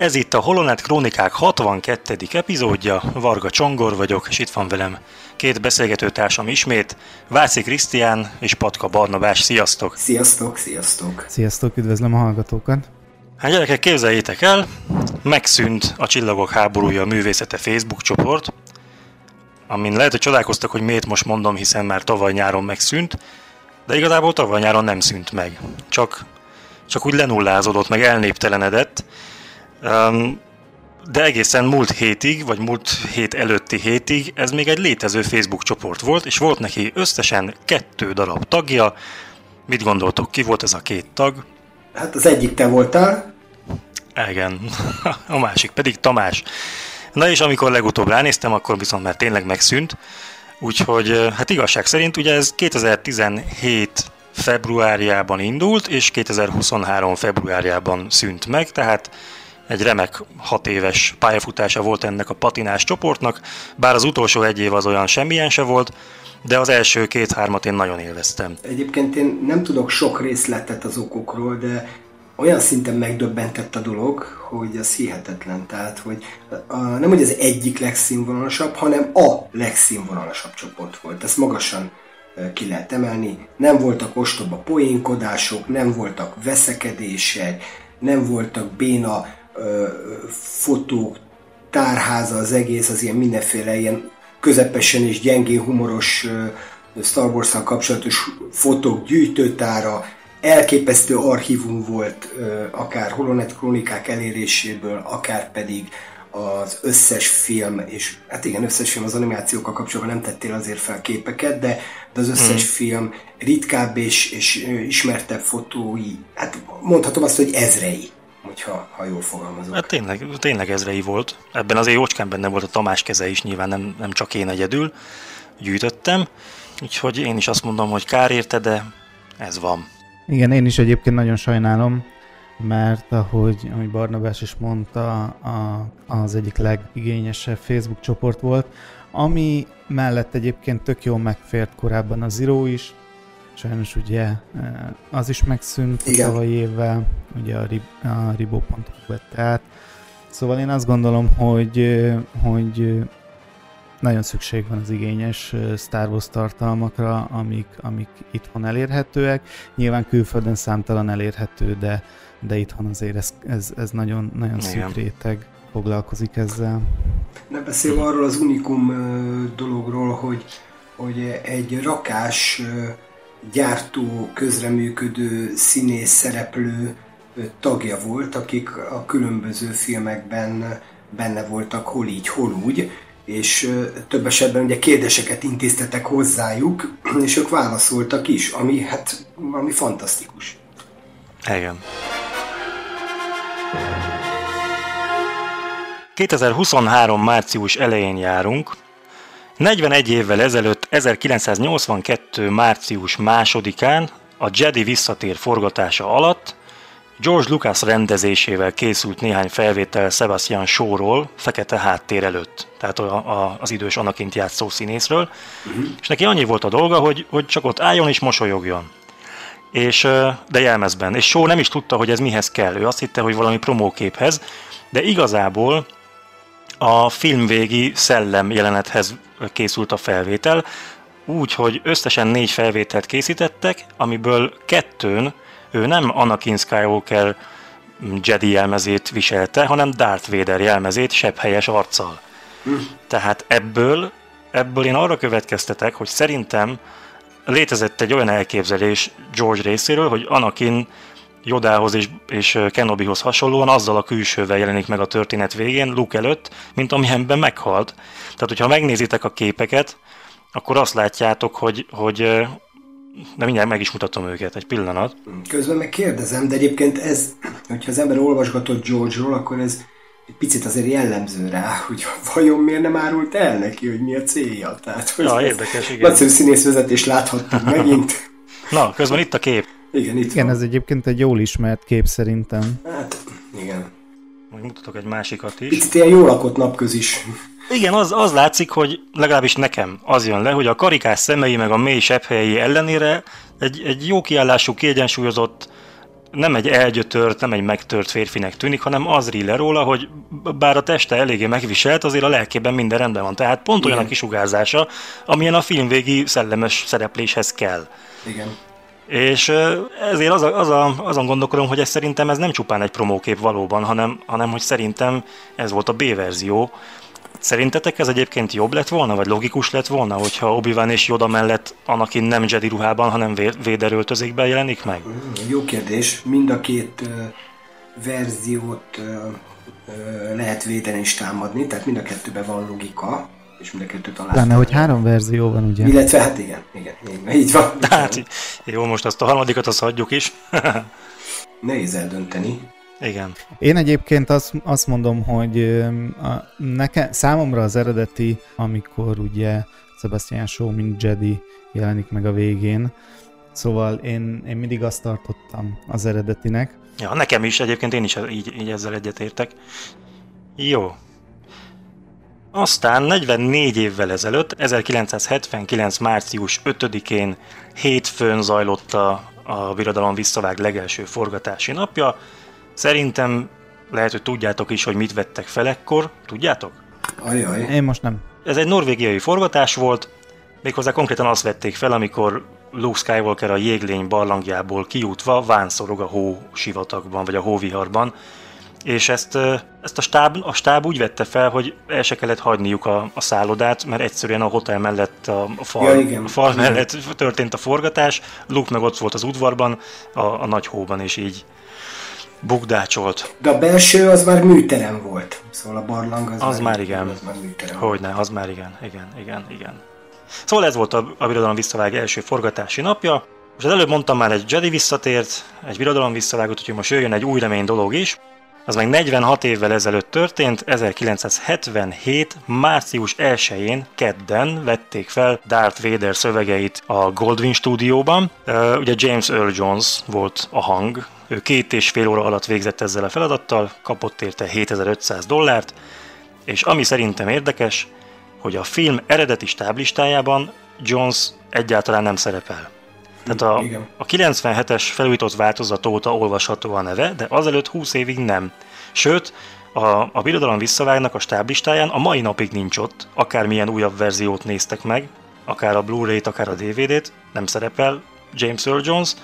Ez itt a Holonet Krónikák 62. epizódja, Varga Csongor vagyok, és itt van velem két beszélgető társam ismét, Váci Krisztián és Patka Barnabás. Sziasztok! Sziasztok, sziasztok! Sziasztok, üdvözlöm a hallgatókat! Hát gyerekek, képzeljétek el, megszűnt a Csillagok háborúja a művészete Facebook csoport, amin lehet, hogy csodálkoztak, hogy miért most mondom, hiszen már tavaly nyáron megszűnt, de igazából tavaly nyáron nem szűnt meg. Csak, csak úgy lenullázódott, meg elnéptelenedett, Um, de egészen múlt hétig, vagy múlt hét előtti hétig ez még egy létező Facebook csoport volt, és volt neki összesen kettő darab tagja. Mit gondoltok, ki volt ez a két tag? Hát az egyik te voltál. Igen, a másik pedig Tamás. Na és amikor legutóbb ránéztem, akkor viszont már tényleg megszűnt. Úgyhogy hát igazság szerint ugye ez 2017 februárjában indult, és 2023 februárjában szűnt meg, tehát egy remek hat éves pályafutása volt ennek a patinás csoportnak, bár az utolsó egy év az olyan semmilyen se volt, de az első két-hármat én nagyon élveztem. Egyébként én nem tudok sok részletet az okokról, de olyan szinten megdöbbentett a dolog, hogy az hihetetlen. Tehát, hogy a, nem hogy az egyik legszínvonalasabb, hanem a legszínvonalasabb csoport volt. Ezt magasan ki lehet emelni. Nem voltak ostoba poénkodások, nem voltak veszekedések, nem voltak béna fotók tárháza az egész, az ilyen mindenféle ilyen közepesen és gyengén humoros Star wars kapcsolatos fotók gyűjtőtára, elképesztő archívum volt akár Holonet krónikák eléréséből, akár pedig az összes film, és hát igen, összes film az animációkkal kapcsolatban nem tettél azért fel képeket, de, de az összes mm. film ritkább és, és ismertebb fotói, hát mondhatom azt, hogy ezrei hogyha ha jól fogalmazok. Hát tényleg, tényleg ezrei volt. Ebben azért jócskán benne volt a Tamás keze is, nyilván nem, nem csak én egyedül gyűjtöttem. Úgyhogy én is azt mondom, hogy kár érte, de ez van. Igen, én is egyébként nagyon sajnálom, mert ahogy, ahogy Barnabás is mondta, a, az egyik legigényesebb Facebook csoport volt, ami mellett egyébként tök jól megfért korábban a Zero is, sajnos ugye eh, az is megszűnt Igen. a tavalyi évvel, ugye a, rib, a ribó.hu vette át. Szóval én azt gondolom, hogy, eh, hogy eh, nagyon szükség van az igényes Star Wars tartalmakra, amik, amik itthon elérhetőek. Nyilván külföldön számtalan elérhető, de, de itthon azért ez, ez, ez nagyon, nagyon szűk réteg foglalkozik ezzel. Ne beszélve arról az unikum dologról, hogy, hogy egy rakás gyártó, közreműködő színész szereplő tagja volt, akik a különböző filmekben benne voltak hol így, hol úgy, és több esetben ugye kérdéseket intéztetek hozzájuk, és ők válaszoltak is, ami hát valami fantasztikus. Igen. 2023. március elején járunk, 41 évvel ezelőtt, 1982. március másodikán a Jedi visszatér forgatása alatt George Lucas rendezésével készült néhány felvétel Sebastian Shaw-ról fekete háttér előtt, tehát a, a, az idős Anakint játszó színészről, uh-huh. és neki annyi volt a dolga, hogy, hogy csak ott álljon és mosolyogjon. És, de jelmezben. És Shaw nem is tudta, hogy ez mihez kell. Ő azt hitte, hogy valami promóképhez, de igazából a filmvégi szellem jelenethez készült a felvétel, úgy, hogy összesen négy felvételt készítettek, amiből kettőn ő nem Anakin Skywalker Jedi jelmezét viselte, hanem Darth Vader jelmezét helyes arccal. Hm. Tehát ebből, ebből én arra következtetek, hogy szerintem létezett egy olyan elképzelés George részéről, hogy Anakin Jodához és, és Kenobihoz hasonlóan azzal a külsővel jelenik meg a történet végén, Luke előtt, mint amilyenben meghalt. Tehát, hogyha megnézitek a képeket, akkor azt látjátok, hogy, hogy de mindjárt meg is mutatom őket, egy pillanat. Közben meg kérdezem, de egyébként ez, hogyha az ember olvasgatott George-ról, akkor ez egy picit azért jellemző rá, hogy vajon miért nem árult el neki, hogy mi a célja. Tehát, hogy Ja, érdekes, igen. Nagyszerű színészvezetés láthattunk megint. Na, közben itt a kép. Igen, itt Igen, van. ez egyébként egy jól ismert kép szerintem. Hát, igen. Majd mutatok egy másikat is. Picit ilyen jól lakott napközis. Igen, az, az látszik, hogy legalábbis nekem az jön le, hogy a karikás szemei meg a mély sebhelyei ellenére egy, egy jó kiállású, kiegyensúlyozott, nem egy elgyötört, nem egy megtört férfinek tűnik, hanem az ríl le róla, hogy bár a teste eléggé megviselt, azért a lelkében minden rendben van. Tehát pont olyan a Igen. kisugárzása, amilyen a filmvégi szellemes szerepléshez kell. Igen. És ezért az a, az a, azon gondolkodom, hogy ez szerintem ez nem csupán egy promókép valóban, hanem, hanem hogy szerintem ez volt a B-verzió. Szerintetek ez egyébként jobb lett volna, vagy logikus lett volna, hogyha obi és Yoda mellett Anakin nem Jedi ruhában, hanem vé- Vader öltözékben jelenik meg? Jó kérdés. Mind a két ö, verziót ö, lehet védeni és támadni, tehát mind a kettőben van logika, és mind a kettőt alá. Pláne, hogy három verzió van, ugye? Illetve, hát igen, igen, igen így van. Hát, jó, most azt a harmadikat azt hagyjuk is. Nehéz eldönteni. Igen. Én egyébként azt, azt mondom, hogy a, neke, számomra az eredeti, amikor ugye Sebastian Shaw, mint Jedi jelenik meg a végén, szóval én, én mindig azt tartottam az eredetinek. Ja, nekem is, egyébként én is így, így ezzel egyetértek. Jó. Aztán 44 évvel ezelőtt, 1979. március 5-én hétfőn zajlott a, a Birodalom visszavág legelső forgatási napja. Szerintem lehet, hogy tudjátok is, hogy mit vettek fel ekkor. Tudjátok? Ajaj. Én most nem. Ez egy norvégiai forgatás volt, méghozzá konkrétan azt vették fel, amikor Luke Skywalker a jéglény barlangjából kijutva vánszorog a hó sivatagban, vagy a hóviharban, és ezt, ezt a, stáb, a stáb úgy vette fel, hogy el se kellett hagyniuk a, a szállodát, mert egyszerűen a hotel mellett, a, a fal, Ja, igen. a fal Igen. mellett történt a forgatás, Luke meg ott volt az udvarban, a, a nagy hóban, és így bukdácsolt. De a belső az már műterem volt. Szóval a barlang az, Az már igen. Az már műterem. Hogyne, az már igen, igen, igen, igen. Szóval ez volt a, a Birodalom visszavág első forgatási napja. Most az előbb mondtam már egy Jedi visszatért, egy Birodalom visszavágott, úgyhogy most jöjjön egy új remény dolog is. Az meg 46 évvel ezelőtt történt, 1977. március 1-én, kedden vették fel Darth Vader szövegeit a Goldwyn stúdióban. Ugye James Earl Jones volt a hang, ő két és fél óra alatt végzett ezzel a feladattal, kapott érte 7500 dollárt, és ami szerintem érdekes, hogy a film eredeti stáblistájában Jones egyáltalán nem szerepel. Tehát a, Igen. a 97-es felújított változat óta olvasható a neve, de azelőtt 20 évig nem. Sőt, a, a Birodalom visszavágnak a stáblistáján a mai napig nincs ott, akármilyen újabb verziót néztek meg, akár a Blu-ray-t, akár a DVD-t, nem szerepel James Earl Jones,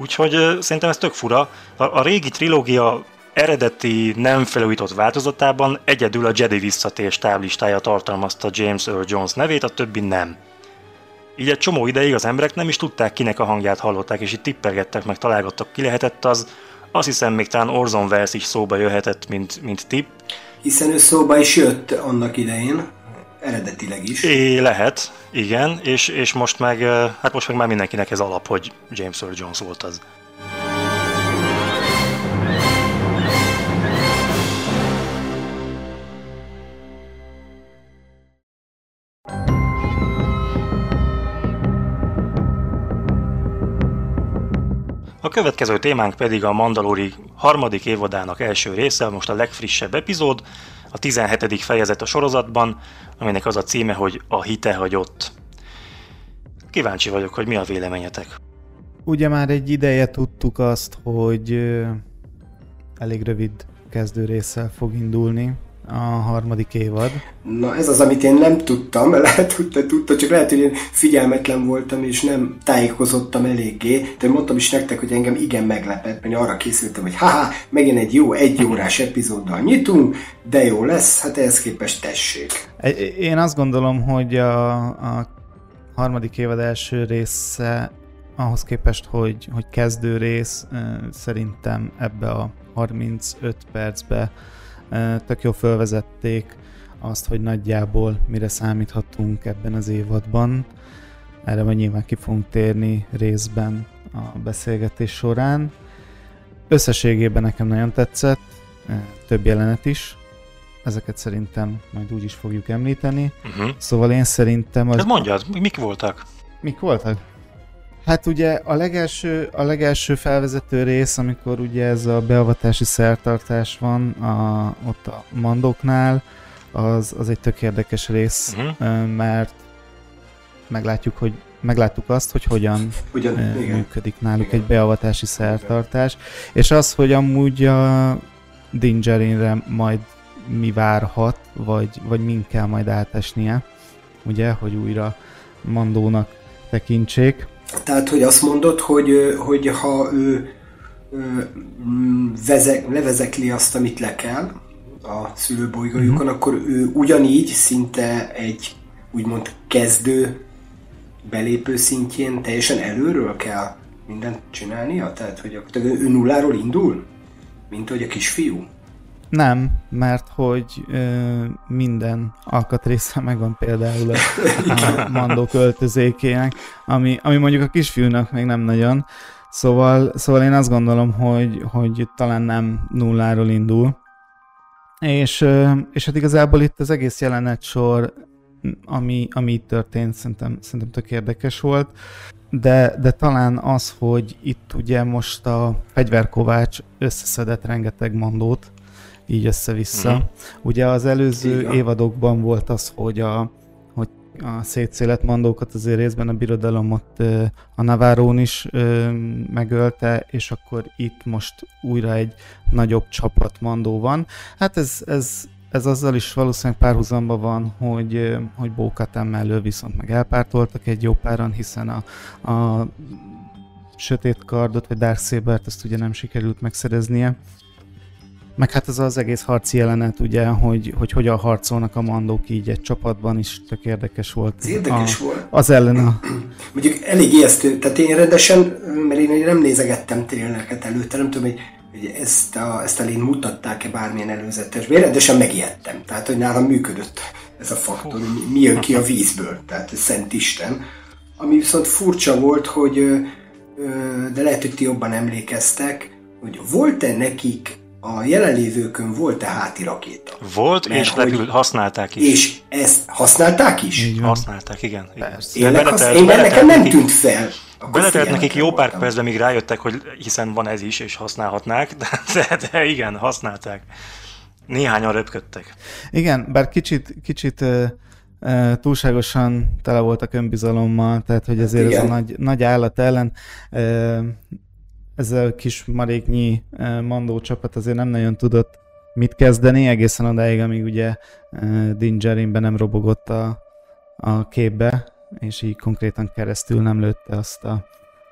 Úgyhogy szerintem ez tök fura. A, a régi trilógia eredeti nem felújított változatában egyedül a Jedi visszatér stáblistája tartalmazta James Earl Jones nevét, a többi nem. Így egy csomó ideig az emberek nem is tudták, kinek a hangját hallották, és itt tippelgettek, meg találgattak, ki lehetett az. Azt hiszem, még talán Orson Welles is szóba jöhetett, mint, mint tipp. Hiszen ő szóba is jött annak idején, eredetileg is. É, lehet, igen, és, és most meg, hát most meg már mindenkinek ez alap, hogy James Earl Jones volt az. A következő témánk pedig a Mandalori harmadik évadának első része, most a legfrissebb epizód, a 17. fejezet a sorozatban, aminek az a címe, hogy A hite hagyott. Kíváncsi vagyok, hogy mi a véleményetek. Ugye már egy ideje tudtuk azt, hogy elég rövid kezdő résszel fog indulni a harmadik évad. Na ez az, amit én nem tudtam, lehet, hogy te tudtad, csak lehet, hogy én figyelmetlen voltam, és nem tájékozottam eléggé, de mondtam is nektek, hogy engem igen meglepett, mert arra készültem, hogy haha, megint egy jó egy órás epizóddal nyitunk, de jó lesz, hát ehhez képest tessék. Egy- Én azt gondolom, hogy a, a harmadik évad első része ahhoz képest, hogy, hogy kezdő rész, szerintem ebbe a 35 percbe tök jó fölvezették azt, hogy nagyjából mire számíthatunk ebben az évadban. Erre majd nyilván ki fogunk térni részben a beszélgetés során. Összességében nekem nagyon tetszett, több jelenet is, ezeket szerintem majd úgy is fogjuk említeni. Uh-huh. Szóval én szerintem... Az... Hát mondjad, mik voltak? Mik voltak? Hát ugye a legelső, a legelső felvezető rész, amikor ugye ez a beavatási szertartás van a, ott a mandoknál, az, az egy tök érdekes rész, uh-huh. mert meglátjuk, hogy megláttuk azt, hogy hogyan Ugyan, uh, működik náluk igen. egy beavatási szertartás, és az, hogy amúgy a Dingerinre majd mi várhat, vagy, vagy min kell majd átesnie, ugye, hogy újra Mandónak tekintsék. Tehát, hogy azt mondod, hogy, hogy ha ő, ő vezek, levezekli azt, amit le kell a szülőbolygójukon, mm-hmm. akkor ő ugyanígy szinte egy úgymond kezdő belépő szintjén teljesen előről kell mindent csinálnia? Tehát, hogy ő nulláról indul? Mint hogy a kisfiú? Nem, mert hogy ö, minden alkatrésze megvan például a, a Mandó költözékének, ami, ami mondjuk a kisfiúnak még nem nagyon. Szóval, szóval én azt gondolom, hogy, hogy talán nem nulláról indul. És, és hát igazából itt az egész jelenet sor, ami, ami itt történt, szerintem, szerintem tök érdekes volt. De, de talán az, hogy itt ugye most a fegyverkovács összeszedett rengeteg mondót, így össze-vissza. Mm-hmm. Ugye az előző Igen. évadokban volt az, hogy a, hogy a szétszélet mandókat azért részben a birodalom ott a Navarón is megölte, és akkor itt most újra egy nagyobb csapat mandó van. Hát ez, ez, ez azzal is valószínűleg párhuzamba van, hogy, hogy Bókatán mellől viszont meg elpártoltak egy jó páran, hiszen a, a sötét kardot, vagy Darksaber-t ezt ugye nem sikerült megszereznie. Meg hát ez az egész harci jelenet, ugye, hogy, hogy hogyan harcolnak a mandók így egy csapatban is tök érdekes volt. Ez érdekes a, volt. Az ellen a... Mondjuk elég ijesztő, tehát én rendesen, mert én nem nézegettem tényeket előtte, nem tudom, hogy, hogy ezt a, ezt a lény mutatták-e bármilyen előzetes, én rendesen megijedtem. Tehát, hogy nálam működött ez a faktor, mi, mi jön ki a vízből, tehát Szent Isten. Ami viszont furcsa volt, hogy de lehet, hogy ti jobban emlékeztek, hogy volt-e nekik a jelenlévőkön volt-e háti rakéta? Volt, Mert és hogy, használták is. És ezt használták is? Így használták, igen. igen. Én, beletelt, én nekem nem tűnt fel. Beletelt nekik jó pár percben, míg rájöttek, hogy hiszen van ez is, és használhatnák, de, de, de igen, használták. Néhányan röpködtek. Igen, bár kicsit, kicsit uh, uh, túlságosan tele voltak önbizalommal, tehát hogy ezért ez a nagy, nagy állat ellen uh, ez a kis maréknyi eh, mandó csapat azért nem nagyon tudott mit kezdeni, egészen odáig, amíg ugye eh, Din nem robogott a, a képbe, és így konkrétan keresztül nem lőtte azt a,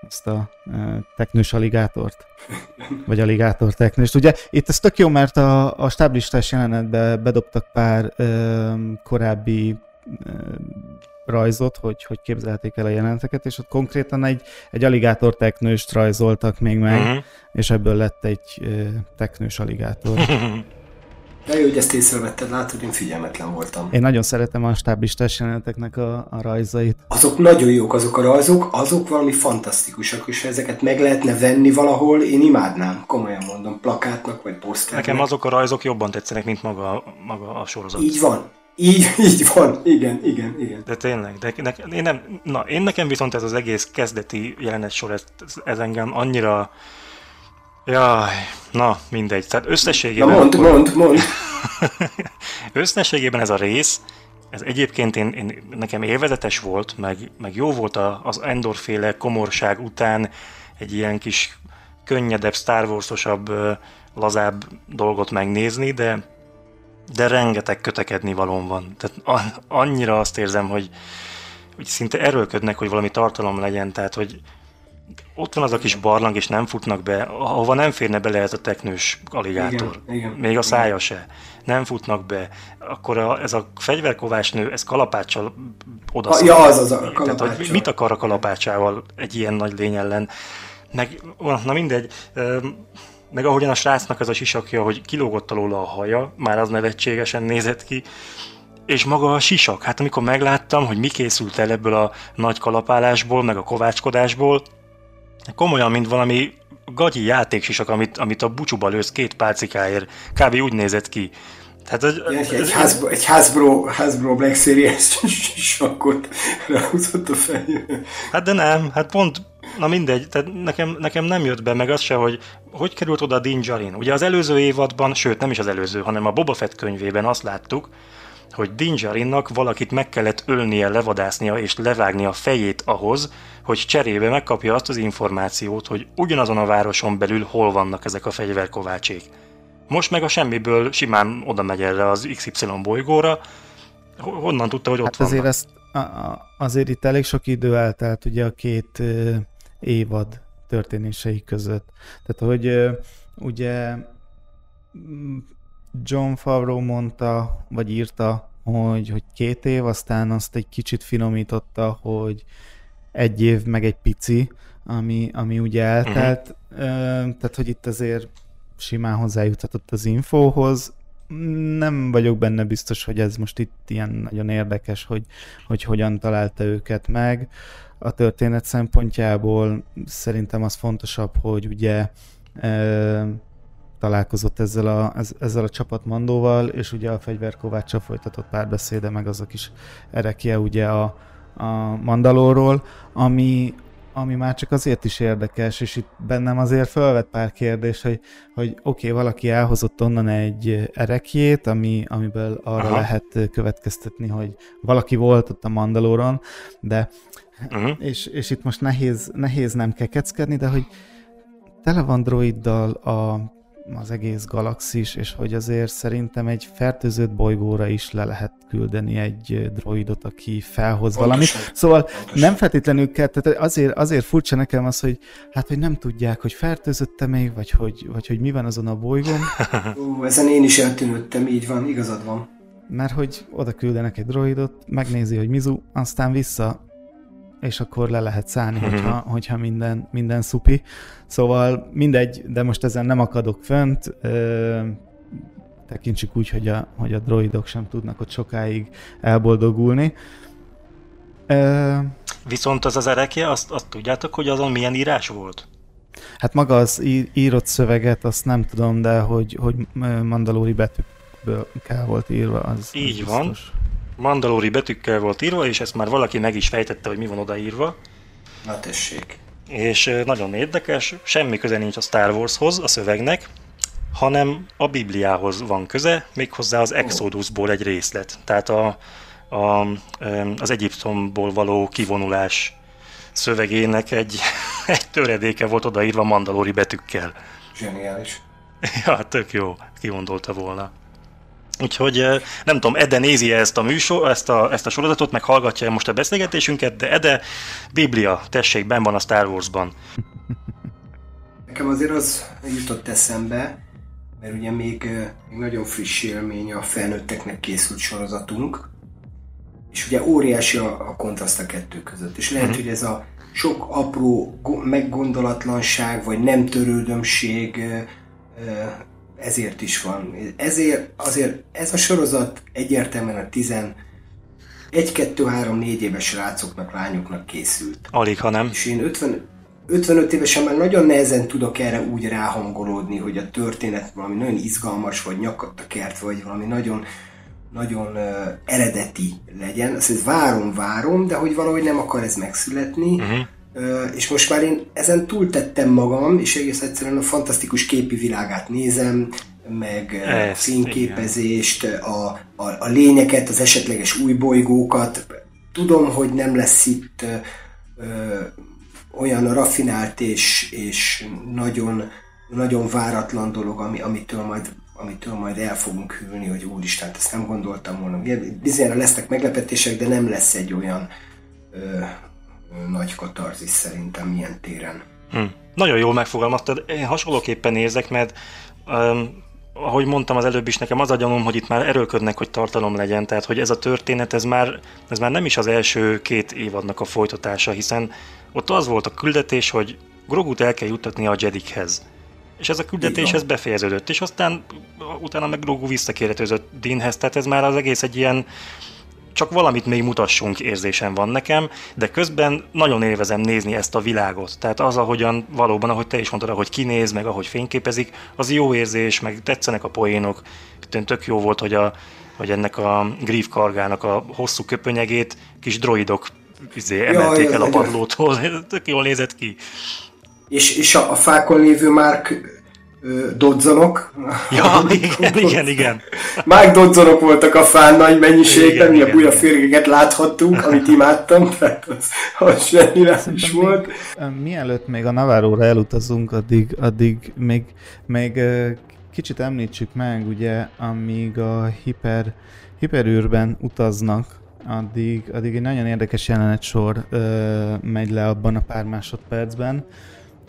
azt a eh, teknős aligátort, vagy aligátor teknőst. Ugye itt ez tök jó, mert a, a stáblistás jelenetbe bedobtak pár ö, korábbi ö, rajzot, hogy, hogy képzelték el a jeleneteket, és ott konkrétan egy, egy aligátor teknőst rajzoltak még meg, uh-huh. és ebből lett egy teknős aligátor. De jó, hogy ezt észrevetted, látod, én figyelmetlen voltam. Én nagyon szeretem a stáblistás jeleneteknek a, a rajzait. Azok nagyon jók, azok a rajzok, azok valami fantasztikusak, és ha ezeket meg lehetne venni valahol, én imádnám, komolyan mondom, plakátnak vagy poszternek. Nekem azok a rajzok jobban tetszenek, mint maga, maga a sorozat. Így van, így, így van, igen, igen, igen. De tényleg, de ne, én, nem, na, én nekem viszont ez az egész kezdeti jelenet sor, ez, ez engem annyira, jaj, na mindegy, tehát összességében... Na mond, akkor, mond, mond. összességében ez a rész, ez egyébként én, én, nekem élvezetes volt, meg, meg jó volt a, az endorféle komorság után egy ilyen kis könnyedebb, Star Wars-osabb, lazább dolgot megnézni, de de rengeteg kötekedni valón van. Tehát annyira azt érzem, hogy, hogy szinte erőlködnek, hogy valami tartalom legyen, tehát hogy ott van az a kis barlang, és nem futnak be, ahova nem férne bele ez a teknős aligátor. Igen, igen, Még a szája igen. se. Nem futnak be. Akkor a, ez a fegyverkovás nő, ez kalapáccsal oda Ja, az az a. Tehát, hogy mit akar a kalapácsával egy ilyen nagy lény ellen? Meg, na mindegy, meg ahogyan a srácnak az a sisakja, hogy kilógott alóla a haja, már az nevetségesen nézett ki, és maga a sisak, hát amikor megláttam, hogy mi készült el ebből a nagy kalapálásból, meg a kovácskodásból, komolyan, mint valami gagyi játéksisak, amit, amit a bucsuba lősz két pálcikáért, kb. úgy nézett ki. Tehát ez, egy, egy, Hasbro, egy Hasbro, Hasbro Black Series sakkot ráhúzott a fejére. Hát de nem, hát pont, na mindegy, tehát nekem, nekem nem jött be meg az se, hogy hogy került oda Din Djarin. Ugye az előző évadban, sőt nem is az előző, hanem a Boba Fett könyvében azt láttuk, hogy Din Djarinnak valakit meg kellett ölnie, levadásznia és levágni a fejét ahhoz, hogy cserébe megkapja azt az információt, hogy ugyanazon a városon belül hol vannak ezek a fegyverkovácsék. Most meg a semmiből simán oda megy erre az XY bolygóra, honnan tudta, hogy ott hát azért ezt, a, a, azért itt elég sok idő eltelt ugye a két évad történései között. Tehát, hogy ugye John Favreau mondta, vagy írta, hogy, hogy két év, aztán azt egy kicsit finomította, hogy egy év meg egy pici, ami, ami ugye eltelt. Uh-huh. Tehát, hogy itt azért simán hozzájuthatott az infóhoz. Nem vagyok benne biztos, hogy ez most itt ilyen nagyon érdekes, hogy, hogy hogyan találta őket meg. A történet szempontjából szerintem az fontosabb, hogy ugye e, találkozott ezzel a, ezzel a csapatmandóval, és ugye a fegyverkováccsal folytatott párbeszéde, meg az a kis erekje ugye a, a Mandalóról, ami, ami már csak azért is érdekes, és itt bennem azért felvet pár kérdés, hogy, hogy oké, okay, valaki elhozott onnan egy erekjét, ami, amiből arra Aha. lehet következtetni, hogy valaki volt ott a Mandalóron, de uh-huh. és, és itt most nehéz, nehéz nem kekeckedni, de hogy tele van droiddal a az egész galaxis, és hogy azért szerintem egy fertőzött bolygóra is le lehet küldeni egy droidot, aki felhoz Pontosan. valamit. Szóval Pontosan. nem feltétlenül kell, tehát azért, azért furcsa nekem az, hogy hát, hogy nem tudják, hogy fertőzötte még, vagy hogy, vagy hogy mi van azon a bolygón. Ó, ezen én is eltűnődtem, így van, igazad van. Mert hogy oda küldenek egy droidot, megnézi, hogy Mizu, aztán vissza és akkor le lehet szállni, mm-hmm. hogyha, hogyha minden, minden szupi. Szóval mindegy, de most ezen nem akadok fönt, ö, tekintsük úgy, hogy a, hogy a droidok sem tudnak ott sokáig elboldogulni. Ö, Viszont az az erekje, azt, azt tudjátok, hogy azon milyen írás volt? Hát maga az írott szöveget, azt nem tudom, de hogy, hogy mandalóri betűkből kell volt írva, az Így az van. Biztos mandalóri betűkkel volt írva, és ezt már valaki meg is fejtette, hogy mi van odaírva. Na tessék. És nagyon érdekes, semmi köze nincs a Star Warshoz, a szövegnek, hanem a Bibliához van köze, méghozzá az Exodusból egy részlet. Tehát a, a, az Egyiptomból való kivonulás szövegének egy, egy töredéke volt odaírva mandalóri betűkkel. Zseniális. Ja, tök jó, kivondolta volna. Úgyhogy nem tudom, Ede nézi -e ezt a műsor, ezt a, ezt a sorozatot, meg hallgatja most a beszélgetésünket, de Ede, Biblia, tessék, ben van a Star Wars-ban. Nekem azért az jutott eszembe, mert ugye még, még nagyon friss élmény a felnőtteknek készült sorozatunk, és ugye óriási a, a kontraszt a kettő között, és lehet, uh-huh. hogy ez a sok apró meggondolatlanság, vagy nem törődömség ezért is van. Ezért azért ez a sorozat egyértelműen a 10 1, 2, 3, 4 éves rácoknak, lányoknak készült. Alig, ha nem. És én 50, 55 évesen már nagyon nehezen tudok erre úgy ráhangolódni, hogy a történet valami nagyon izgalmas, vagy nyakadt a kert, vagy valami nagyon, nagyon uh, eredeti legyen. Azt ez várom, várom, de hogy valahogy nem akar ez megszületni. Uh-huh és most már én ezen túltettem magam, és egész egyszerűen a fantasztikus képi világát nézem, meg Ezt, fényképezést, a, a, a lényeket, az esetleges új bolygókat. Tudom, hogy nem lesz itt ö, olyan raffinált és, és nagyon, nagyon váratlan dolog, ami, amitől majd amitől majd el fogunk hűlni, hogy úristen, ezt nem gondoltam volna. Bizonyára lesznek meglepetések, de nem lesz egy olyan ö, nagy katarzis szerintem milyen téren. Hm. Nagyon jól megfogalmaztad. Én hasonlóképpen érzek, mert um, ahogy mondtam az előbb is, nekem az a gyanúm, hogy itt már erőködnek, hogy tartalom legyen, tehát hogy ez a történet, ez már, ez már nem is az első két évadnak a folytatása, hiszen ott az volt a küldetés, hogy Grogut el kell juttatni a Jedikhez. És ez a küldetés ez befejeződött, és aztán utána meg Grogu visszakérhetőzött Dinhez, tehát ez már az egész egy ilyen csak valamit még mutassunk érzésem van nekem, de közben nagyon élvezem nézni ezt a világot. Tehát az, ahogyan valóban, ahogy te is mondtad, ahogy kinéz, meg ahogy fényképezik, az jó érzés, meg tetszenek a poénok. Tök jó volt, hogy, a, hogy ennek a Grief kargának a hosszú köpönyegét kis droidok izé, emelték ja, el a padlótól, tök jól nézett ki. És, és a, a fákon lévő Mark dodzonok. Ja, igen, igen, igen. Mike dodzonok voltak a fán nagy mennyiségben, milyen bulyaférgeket láthattunk, amit imádtam, tehát az, az zseniális is volt. Még, mielőtt még a Navarro-ra elutazunk, addig, addig még, még kicsit említsük meg, ugye, amíg a hiper, hiperűrben utaznak, addig, addig egy nagyon érdekes jelenet sor ö, megy le abban a pár másodpercben.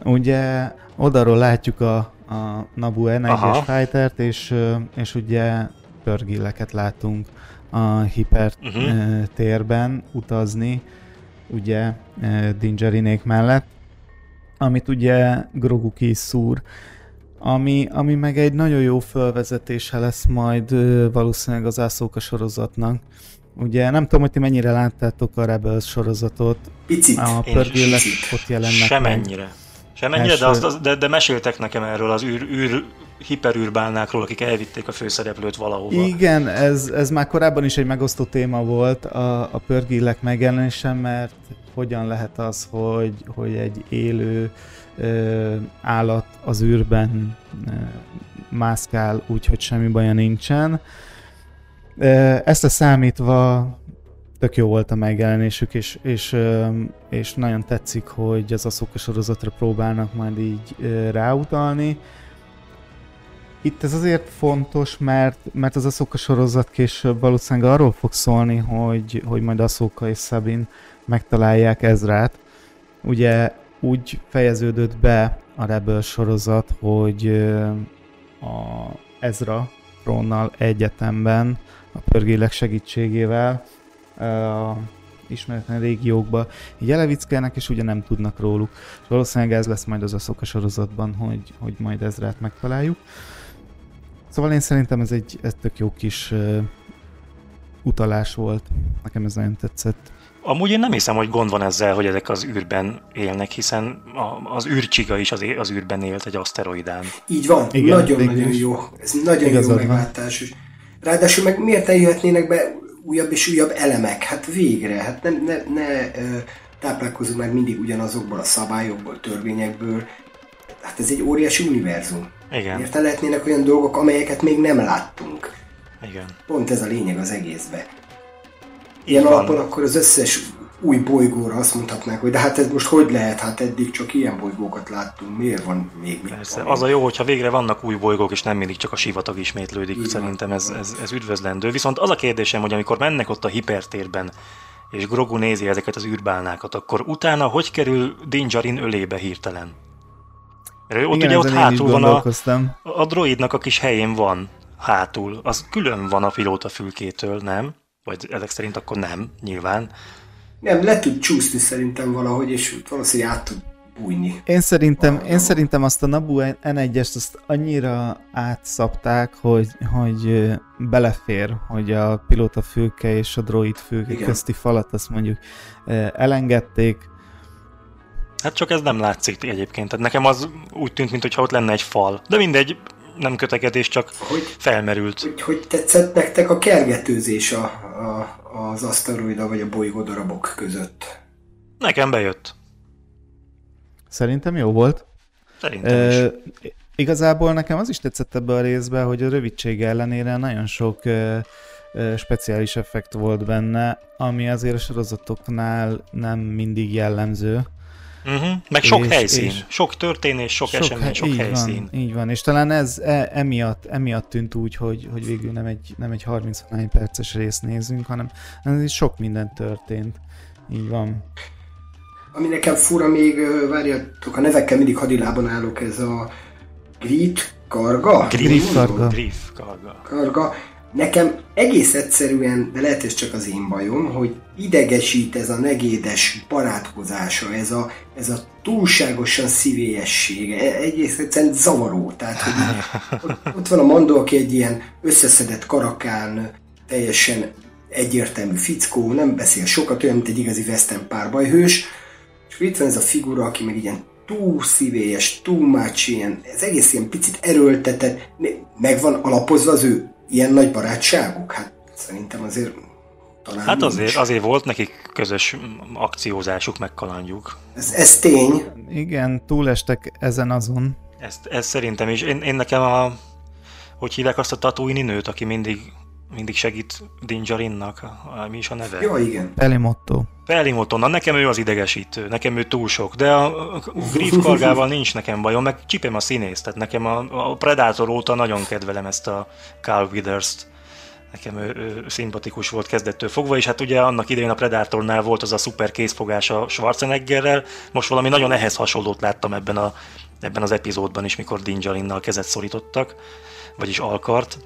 Ugye odaról látjuk a, a Nabu N1-es fightert, és, és ugye pörgilleket látunk a hiper uh-huh. térben utazni, ugye Dingerinék mellett, amit ugye Grogu szúr, ami, ami meg egy nagyon jó felvezetése lesz majd valószínűleg az Ászóka sorozatnak, Ugye nem tudom, hogy ti mennyire láttátok a Rebels sorozatot. Picit. A pörgőlek ott jelennek Semennyire. Meg. Semennyire, de, azt, de, de meséltek nekem erről az űr, űr hiperűrbálnákról, akik elvitték a főszereplőt valahova. Igen, ez, ez már korábban is egy megosztó téma volt a, a pörgillek megjelenése, mert hogyan lehet az, hogy, hogy egy élő ö, állat az űrben ö, mászkál úgy, hogy semmi baja nincsen. Ezt a számítva tök jó volt a megjelenésük, és, és, és nagyon tetszik, hogy az Aszóka sorozatra próbálnak majd így ráutalni. Itt ez azért fontos, mert, mert az Aszóka sorozat később valószínűleg arról fog szólni, hogy, hogy majd Aszóka és Szabin megtalálják Ezrát. Ugye úgy fejeződött be a Rebel sorozat, hogy a Ezra trónnal egyetemben a pörgélek segítségével a ismeretlen régiókba így elevickelnek, és ugye nem tudnak róluk. És valószínűleg ez lesz majd az a szoka sorozatban, hogy, hogy majd Ezrát megtaláljuk. Szóval én szerintem ez egy ez tök jó kis uh, utalás volt. Nekem ez nagyon tetszett. Amúgy én nem hiszem, hogy gond van ezzel, hogy ezek az űrben élnek, hiszen a, az űrcsiga is az, az űrben élt egy aszteroidán. Így van, nagyon-nagyon jó. Ez nagyon Igazad jó meglátás. Ráadásul meg miért ne jöhetnének be újabb és újabb elemek? Hát végre, hát nem, ne, ne táplálkozunk már mindig ugyanazokból a szabályokból, törvényekből. Hát ez egy óriási univerzum. Igen. Miért ne lehetnének olyan dolgok, amelyeket még nem láttunk? Igen. Pont ez a lényeg az egészbe. Ilyen alapon akkor az összes új bolygóra azt mondhatnák, hogy de hát ez most hogy lehet, hát eddig csak ilyen bolygókat láttunk, miért van még mit Persze, az a jó, hogyha végre vannak új bolygók, és nem mindig csak a sivatag ismétlődik, Igen. szerintem ez, ez, ez üdvözlendő. Viszont az a kérdésem, hogy amikor mennek ott a hipertérben, és Grogu nézi ezeket az űrbálnákat, akkor utána hogy kerül Dinjarin ölébe hirtelen? Mert ott Igen, ugye ott hátul van a, a droidnak a kis helyén van hátul, az külön van a pilóta fülkétől, nem? Vagy ezek szerint akkor nem, nyilván. Nem, le tud csúszni szerintem valahogy, és valószínűleg át tud bújni. Én szerintem, én szerintem azt a Nabu N1-est azt annyira átszapták, hogy, hogy belefér, hogy a pilóta fülke és a droid fülke Igen. közti falat azt mondjuk elengedték. Hát csak ez nem látszik egyébként. Tehát nekem az úgy tűnt, mintha ott lenne egy fal. De mindegy, nem kötekedés, csak hogy, felmerült. Hogy, hogy tetszett nektek a kergetőzés a, a, az aszteroida vagy a bolygó darabok között? Nekem bejött. Szerintem jó volt. Szerintem e, is. Igazából nekem az is tetszett ebbe a részbe, hogy a rövidsége ellenére nagyon sok e, e, speciális effekt volt benne, ami azért a sorozatoknál nem mindig jellemző. Uh-huh. Meg sok és, helyszín, és sok történés, sok, sok esemény, sok így helyszín. Van, így van, és talán ez e, emiatt, emiatt tűnt úgy, hogy, hogy végül nem egy, nem egy 30 perces részt nézünk, hanem ez sok minden történt. Így van. Ami nekem fura még, várjatok, a nevekkel mindig hadilában állok, ez a Grit Karga? Grit Karga. Karga. Karga Nekem egész egyszerűen, de lehet ez csak az én bajom, hogy idegesít ez a negédes barátkozása, ez a, ez a túlságosan szívélyessége, egész egyszerűen zavaró. Tehát, hogy ott, ott van a Mandó, aki egy ilyen összeszedett karakán, teljesen egyértelmű fickó, nem beszél sokat, olyan, mint egy igazi western párbajhős, és itt van ez a figura, aki meg ilyen túl szívélyes, túl mácsi, ilyen, ez egész ilyen picit erőltetett, meg van alapozva az ő ilyen nagy barátságuk? Hát szerintem azért talán Hát azért, azért volt nekik közös akciózásuk, meg kalandjuk. Ez, ez tény. Igen, túlestek ezen azon. Ezt, ez szerintem is. Én, én nekem a, hogy hívják azt a Tatooine nőt, aki mindig mindig segít Dinjarinnak, mi is a neve? Jó, igen. Pelimotto. Pelimotto, na nekem ő az idegesítő, nekem ő túl sok, de a, a Griff kargával nincs nekem bajom, meg csipem a színész, tehát nekem a, a Predator óta nagyon kedvelem ezt a Carl Withers-t. Nekem ő, ő szimpatikus volt kezdettől fogva, és hát ugye annak idején a Predatornál volt az a szuper készfogás a Schwarzeneggerrel, most valami nagyon ehhez hasonlót láttam ebben, a, ebben az epizódban is, mikor Dinjarinnal kezet szorítottak, vagyis alkart.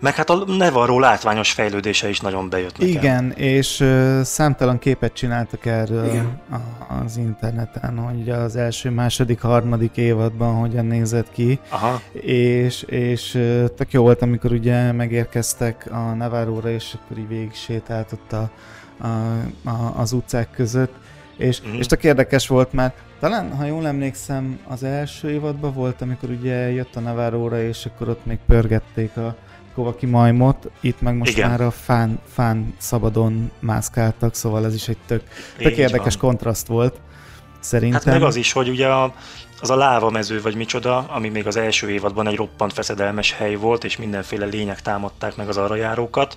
Meg hát a Nevarro látványos fejlődése is nagyon bejött nekem. Igen, és uh, számtalan képet csináltak erről Igen. A, az interneten, hogy az első, második, harmadik évadban hogyan nézett ki. Aha. És, és uh, tök jó volt, amikor ugye megérkeztek a Navarro-ra, és akkor így végig sétált ott a, a, a, az utcák között. És, mm. és tök érdekes volt, mert talán, ha jól emlékszem, az első évadban volt, amikor ugye jött a Navarro-ra, és akkor ott még pörgették a, Kovaki majmot, itt meg most Igen. már a fán, fán szabadon mászkáltak, szóval ez is egy tök, tök érdekes van. kontraszt volt. Szerintem. Hát meg az is, hogy ugye a, az a láva mező vagy micsoda, ami még az első évadban egy roppant feszedelmes hely volt, és mindenféle lények támadták meg az arra járókat.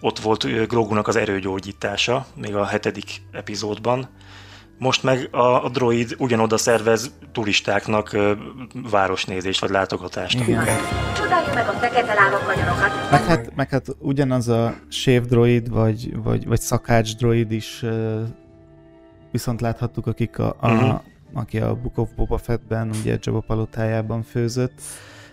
Ott volt Grogunak az erőgyógyítása, még a hetedik epizódban most meg a, a droid ugyanoda szervez turistáknak ö, városnézést vagy látogatást. Igen. Csodáljuk meg a fekete lábak magyarokat. Meg hát, meg hát ugyanaz a sév droid vagy, vagy, vagy szakács droid is ö, viszont láthattuk, akik a, a, uh-huh. aki a Book of Boba Fettben, ugye Jabba palotájában főzött.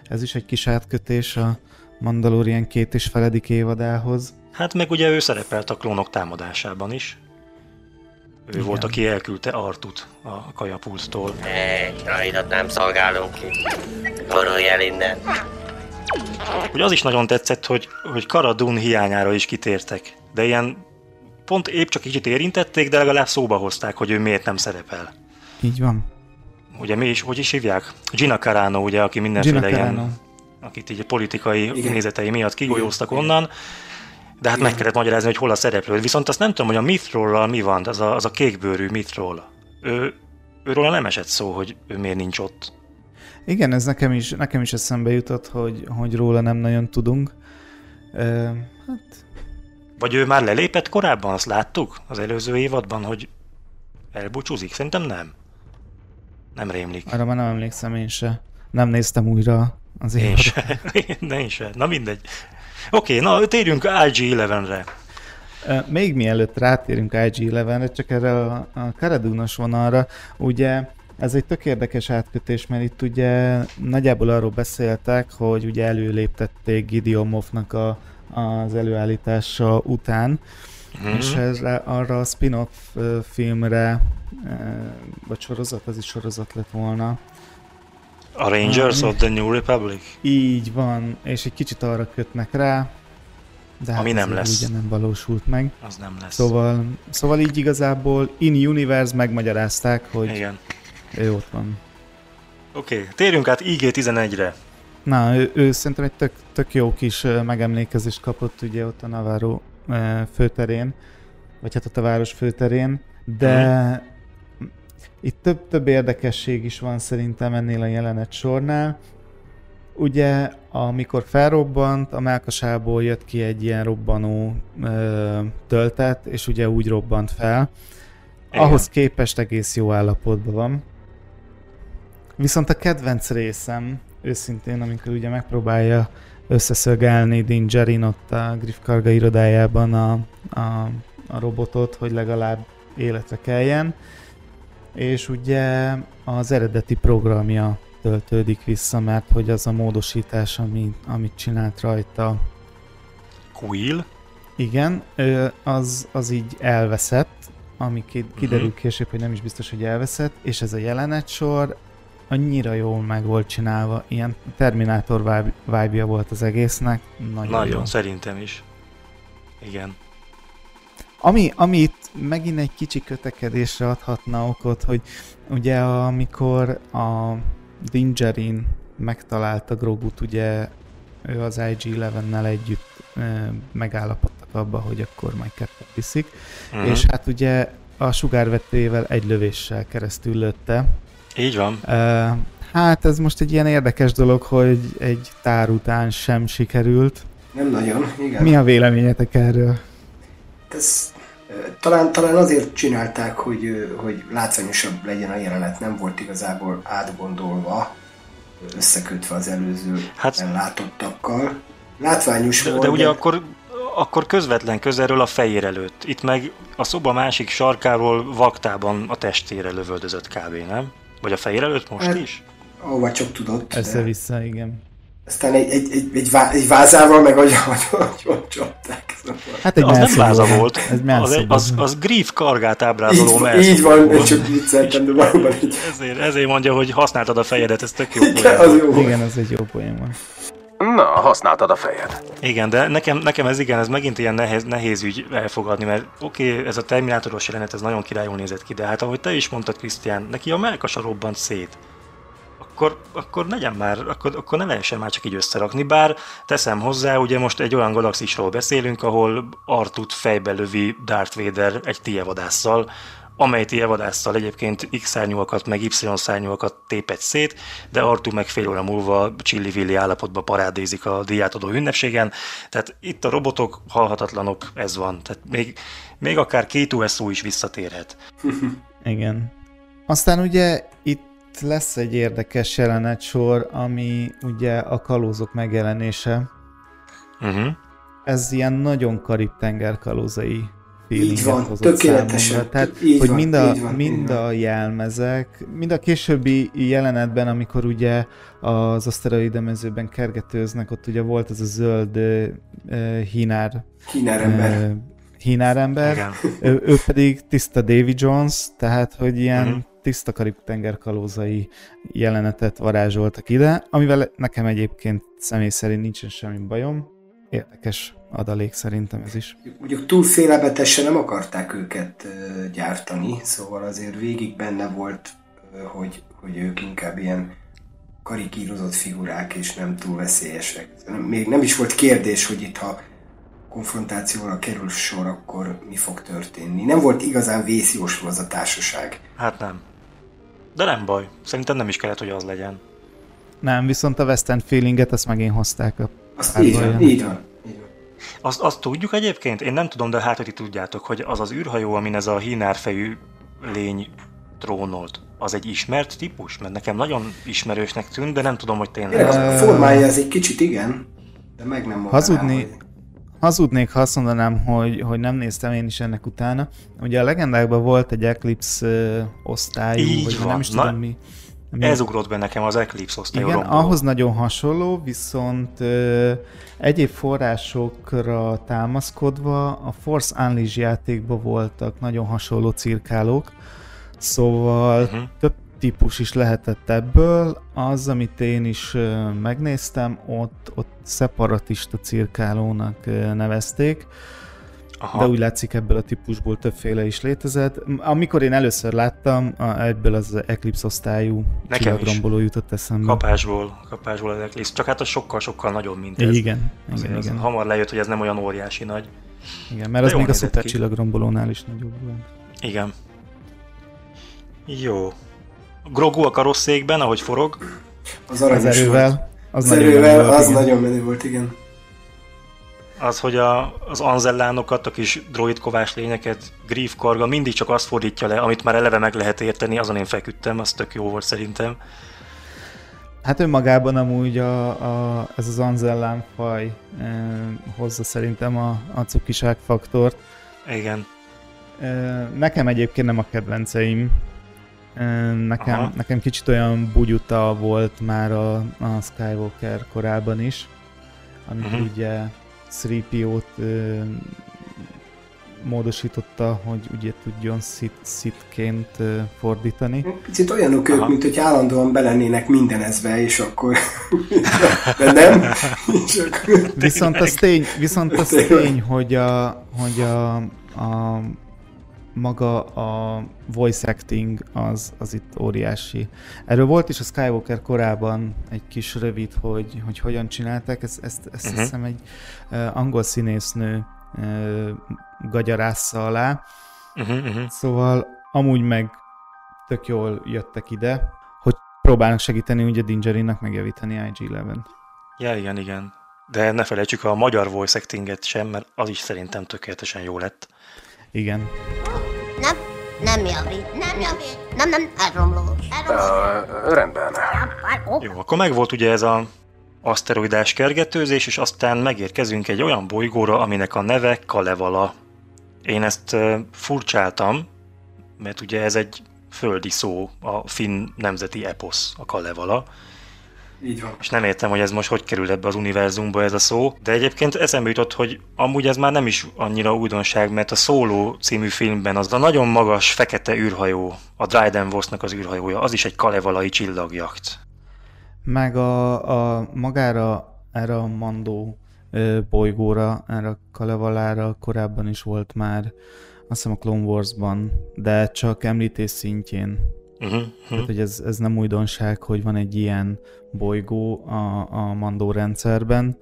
Ez is egy kis átkötés a Mandalorian két és feledik évadához. Hát meg ugye ő szerepelt a klónok támadásában is. Ő Igen. volt, aki elküldte Artut a kajapulttól. Egy rajdat nem szolgálunk ki. Gorolj el innen. Hogy az is nagyon tetszett, hogy, hogy Karadun hiányára is kitértek. De ilyen pont épp csak kicsit érintették, de legalább szóba hozták, hogy ő miért nem szerepel. Így van. Ugye mi is, hogy is hívják? Gina Carano, ugye, aki mindenféle ilyen, akit így a politikai Igen. nézetei miatt kigolyóztak onnan, de hát Igen. meg kellett magyarázni, hogy hol a szereplő. Viszont azt nem tudom, hogy a Mithrol mi van, az a, az a kékbőrű Mithrol. Ő, őről nem esett szó, hogy ő miért nincs ott. Igen, ez nekem is, nekem is eszembe jutott, hogy, hogy róla nem nagyon tudunk. Uh, hát... Vagy ő már lelépett korábban, azt láttuk az előző évadban, hogy elbúcsúzik? Szerintem nem. Nem rémlik. Arra már nem emlékszem én se. Nem néztem újra az évadot. Én se. én se. Na mindegy. Oké, okay, na térjünk IG-11-re. Még mielőtt rátérünk IG-11-re, csak erre a, a Karadunos vonalra, ugye ez egy tök érdekes átkötés, mert itt ugye nagyjából arról beszéltek, hogy ugye előléptették Gideomovnak a, az előállítása után, mm-hmm. és erre, arra a spin-off filmre, vagy sorozat, az is sorozat lett volna, a Rangers of the New Republic? Így van, és egy kicsit arra kötnek rá, de hát Ami nem lesz. ugye nem valósult meg. Az nem lesz. Szóval, szóval így igazából in universe megmagyarázták, hogy Igen. ő ott van. Oké, okay. térjünk át IG-11-re. Na, ő, ő szerintem egy tök, tök jó kis megemlékezést kapott ugye ott a Navarro főterén, vagy hát ott a város főterén, de hmm. Itt több, több érdekesség is van szerintem ennél a jelenet sornál. Ugye, amikor felrobbant, a melkasából jött ki egy ilyen robbanó ö, töltet, és ugye úgy robbant fel. Igen. Ahhoz képest egész jó állapotban van. Viszont a kedvenc részem, őszintén, amikor ugye megpróbálja összeszögelni Din Djarin ott a Griff Karga irodájában a, a, a robotot, hogy legalább életre keljen, és ugye az eredeti programja töltődik vissza, mert hogy az a módosítás, ami, amit csinált rajta. Quill? Igen, az, az így elveszett, ami kiderül uh-huh. később, hogy nem is biztos, hogy elveszett, és ez a jelenet sor annyira jól meg volt csinálva, ilyen Terminátor vibe volt az egésznek. Nagyon, Nagyon jó. szerintem is. Igen. Ami, amit megint egy kicsi kötekedésre adhatna okot, hogy ugye amikor a Dingerin megtalálta Grogut, ugye ő az IG-11-nel együtt e, megállapodtak abba, hogy akkor majd kettőt viszik, uh-huh. és hát ugye a sugárvetőjével egy lövéssel keresztül lőtte. Így van. E, hát ez most egy ilyen érdekes dolog, hogy egy tár után sem sikerült. Nem nagyon, igen. Mi a véleményetek erről? Ez, talán, talán azért csinálták, hogy, hogy látványosabb legyen a jelenet, nem volt igazából átgondolva, összekötve az előző hát, látottakkal. Látványos de, volt. De ugye de... akkor, akkor közvetlen közelről a fejér előtt. Itt meg a szoba másik sarkáról vaktában a testére lövöldözött kb. nem? Vagy a fejér előtt most hát, is? Ahova csak tudott. Össze-vissza, de... igen. Aztán egy, egy, egy, egy, vá, egy vázával meg hogy csapták. Hát egy az nem váza volt. Ez az, egy, az, az Grief kargát ábrázoló Így, így van, volt. csak vicceltem, de valóban így. Ezért, ezért mondja, hogy használtad a fejedet, ez tök jó Igen, az jó Igen, ez egy jó poén van. Na, használtad a fejed. Igen, de nekem, nekem ez igen, ez megint ilyen nehéz, nehéz ügy elfogadni, mert oké, okay, ez a Terminátoros jelenet, ez nagyon királyul nézett ki, de hát ahogy te is mondtad, Krisztián, neki a melkasa robbant szét akkor, akkor legyen már, akkor, akkor ne lehessen már csak így összerakni, bár teszem hozzá, ugye most egy olyan galaxisról beszélünk, ahol Artut fejbe lövi Darth Vader egy tievadásszal, amely tievadásszal egyébként X szárnyúakat meg Y szárnyúakat tépett szét, de Artu meg fél óra múlva csillivilli állapotba parádézik a díjátadó ünnepségen, tehát itt a robotok halhatatlanok, ez van, tehát még, még akár két USO is visszatérhet. Igen. Aztán ugye itt lesz egy érdekes jelenetsor, ami ugye a kalózok megjelenése. Uh-huh. Ez ilyen nagyon karib-tenger kalózai így van, tökéletesen. Tehát, így hogy van, mind, a, van, mind a jelmezek, mind a későbbi jelenetben, amikor ugye az aszteroidemezőben kergetőznek, ott ugye volt ez a zöld uh, hínár. Hínárember. Uh, hínárember. Ő, ő pedig tiszta Davy Jones, tehát hogy ilyen uh-huh tiszta karib-tenger kalózai jelenetet varázsoltak ide, amivel nekem egyébként személy szerint nincsen semmi bajom. Érdekes adalék szerintem ez is. Mondjuk túl félelmetesen nem akarták őket gyártani, szóval azért végig benne volt, hogy, hogy ők inkább ilyen karikírozott figurák, és nem túl veszélyesek. Még nem is volt kérdés, hogy itt ha konfrontációra kerül sor, akkor mi fog történni. Nem volt igazán vészjósló az a társaság. Hát nem. De nem baj. Szerintem nem is kellett, hogy az legyen. Nem, viszont a West End feelinget azt megint hozták a Azt így van, így van. Azt, azt tudjuk egyébként? Én nem tudom, de hát, hogy ti tudjátok, hogy az az űrhajó, amin ez a hínárfejű lény trónolt, az egy ismert típus? Mert nekem nagyon ismerősnek tűnt, de nem tudom, hogy tényleg. az. A formája ez egy kicsit igen, de meg nem mondanám, Hazudni, hogy... Hazudnék, ha azt mondanám, hogy, hogy nem néztem én is ennek utána. Ugye a legendákban volt egy Eclipse osztályú, Így vagy van. nem is Na, tudom mi. mi. Ez ugrott be nekem az Eclipse osztályú Igen, romboló. ahhoz nagyon hasonló, viszont uh, egyéb forrásokra támaszkodva a Force Unleashed játékban voltak nagyon hasonló cirkálók, szóval uh-huh. több típus is lehetett ebből. Az, amit én is megnéztem, ott, ott szeparatista cirkálónak nevezték, Aha. de úgy látszik ebből a típusból többféle is létezett. Amikor én először láttam, ebből az Eclipse osztályú csillagromboló jutott eszembe. Kapásból, kapásból az Eclipse. Csak hát az sokkal-sokkal nagyobb, mint ez. Igen, igen, igen. Hamar lejött, hogy ez nem olyan óriási nagy. Igen, mert de az még a szuper csillagrombolónál is nagyobb volt. Igen. Jó. Grogu a karosszékben, ahogy forog. Az, az erővel. Az, az erővel, volt, az igen. nagyon menő volt, igen. Az, hogy a, az anzellánokat, a kis droidkovás lényeket, Grief Karga mindig csak azt fordítja le, amit már eleve meg lehet érteni, azon én feküdtem, az tök jó volt szerintem. Hát önmagában amúgy a, a, ez az anzellán faj e, hozza szerintem a, a cukiság faktort. Igen. E, nekem egyébként nem a kedvenceim, Nekem, nekem kicsit olyan bugyuta volt már a, a Skywalker korában is, amikor uh-huh. ugye 3PO-t módosította, hogy ugye tudjon szit, szitként fordítani. Picit olyanok ők, mint hogy állandóan belennének mindenezve, és akkor... De nem. viszont az tény, viszont az tény hogy a, hogy a, a maga a voice acting az, az itt óriási. Erről volt is a Skywalker korában egy kis rövid, hogy, hogy hogyan csinálták, ezt, ezt, ezt uh-huh. hiszem egy uh, angol színésznő uh, gagyarásza alá. Uh-huh, uh-huh. Szóval amúgy meg tök jól jöttek ide, hogy próbálnak segíteni ugye Dingerinnak megjavítani IG-11. Ja, igen, igen. De ne felejtsük a magyar voice actinget sem, mert az is szerintem tökéletesen jó lett. Igen. Nem, nem javít, nem javít, nem, nem, elromló, elromló. Uh, rendben. Jó, akkor meg volt ugye ez a aszteroidás kergetőzés, és aztán megérkezünk egy olyan bolygóra, aminek a neve Kalevala. Én ezt uh, furcsáltam, mert ugye ez egy földi szó, a finn nemzeti eposz, a Kalevala. Így van. És nem értem, hogy ez most hogy kerül ebbe az univerzumba ez a szó, de egyébként eszembe jutott, hogy amúgy ez már nem is annyira újdonság, mert a Szóló című filmben az a nagyon magas fekete űrhajó, a Dryden Voss-nak az űrhajója, az is egy kalevalai csillagjacht. Meg a, a magára, erre a Mandó bolygóra, erre a Kalevalára korábban is volt már, azt hiszem a Clone Wars-ban, de csak említés szintjén. Uh-huh, uh-huh. Tehát, hogy ez, ez nem újdonság, hogy van egy ilyen bolygó a, a Mandó rendszerben,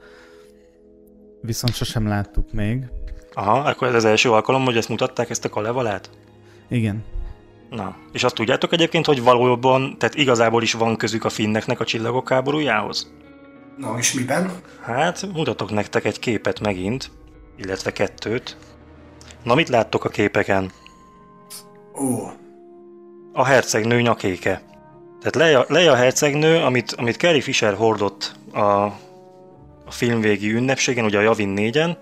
viszont sosem láttuk még. Aha, akkor ez az első alkalom, hogy ezt mutatták, ezt a kalevalát? Igen. Na, és azt tudjátok egyébként, hogy valójában, tehát igazából is van közük a finneknek a csillagok háborújához? Na, és miben? Hát, mutatok nektek egy képet megint, illetve kettőt. Na, mit láttok a képeken? Ó. A hercegnő nyakéke. Tehát Leia, Leia hercegnő, amit, amit Carrie Fisher hordott a, a filmvégi ünnepségen, ugye a Javin 4-en,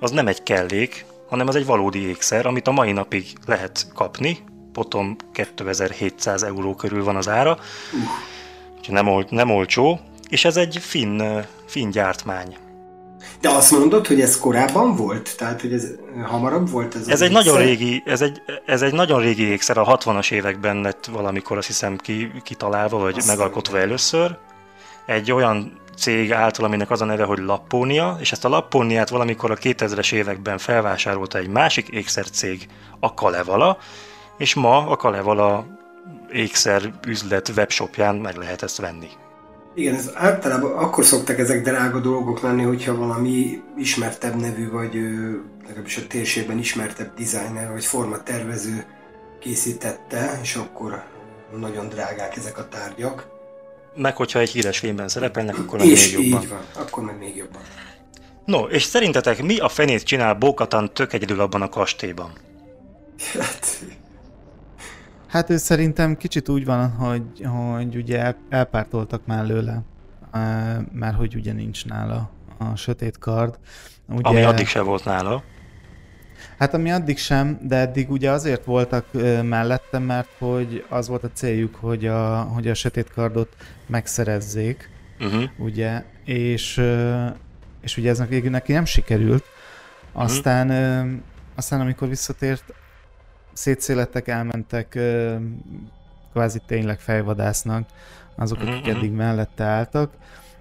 az nem egy kellék, hanem az egy valódi ékszer, amit a mai napig lehet kapni. Potom 2700 euró körül van az ára. Úgyhogy nem, ol, nem olcsó. És ez egy finn, finn gyártmány. De azt mondod, hogy ez korábban volt? Tehát, hogy ez hamarabb volt? Ez, ez egy nagyon régi, ez egy, ez egy nagyon régi ékszer, a 60-as években lett valamikor azt hiszem ki, kitalálva, vagy azt megalkotva először. Egy olyan cég által, aminek az a neve, hogy Lappónia, és ezt a Lappóniát valamikor a 2000-es években felvásárolta egy másik ékszercég, a Kalevala, és ma a Kalevala ékszer üzlet webshopján meg lehet ezt venni. Igen, ez általában akkor szoktak ezek drága dolgok lenni, hogyha valami ismertebb nevű, vagy legalábbis a térségben ismertebb designer, vagy formatervező készítette, és akkor nagyon drágák ezek a tárgyak. Meg hogyha egy híres filmben szerepelnek, akkor meg és még jobban. így van, akkor meg még jobban. No, és szerintetek mi a fenét csinál Bókatan tök egyedül abban a kastélyban? Hát, Hát ő szerintem kicsit úgy van, hogy, hogy ugye elpártoltak már lőle, mert hogy ugye nincs nála a sötét kard. Ugye, Ami addig sem volt nála. Hát ami addig sem, de eddig ugye azért voltak mellettem, mert hogy az volt a céljuk, hogy a, hogy a sötét kardot megszerezzék, uh-huh. ugye, és, és ugye ez neki nem sikerült. Aztán, uh-huh. aztán amikor visszatért, szétszélettek, elmentek, kvázi tényleg fejvadásznak azok, akik mm-hmm. eddig mellette álltak,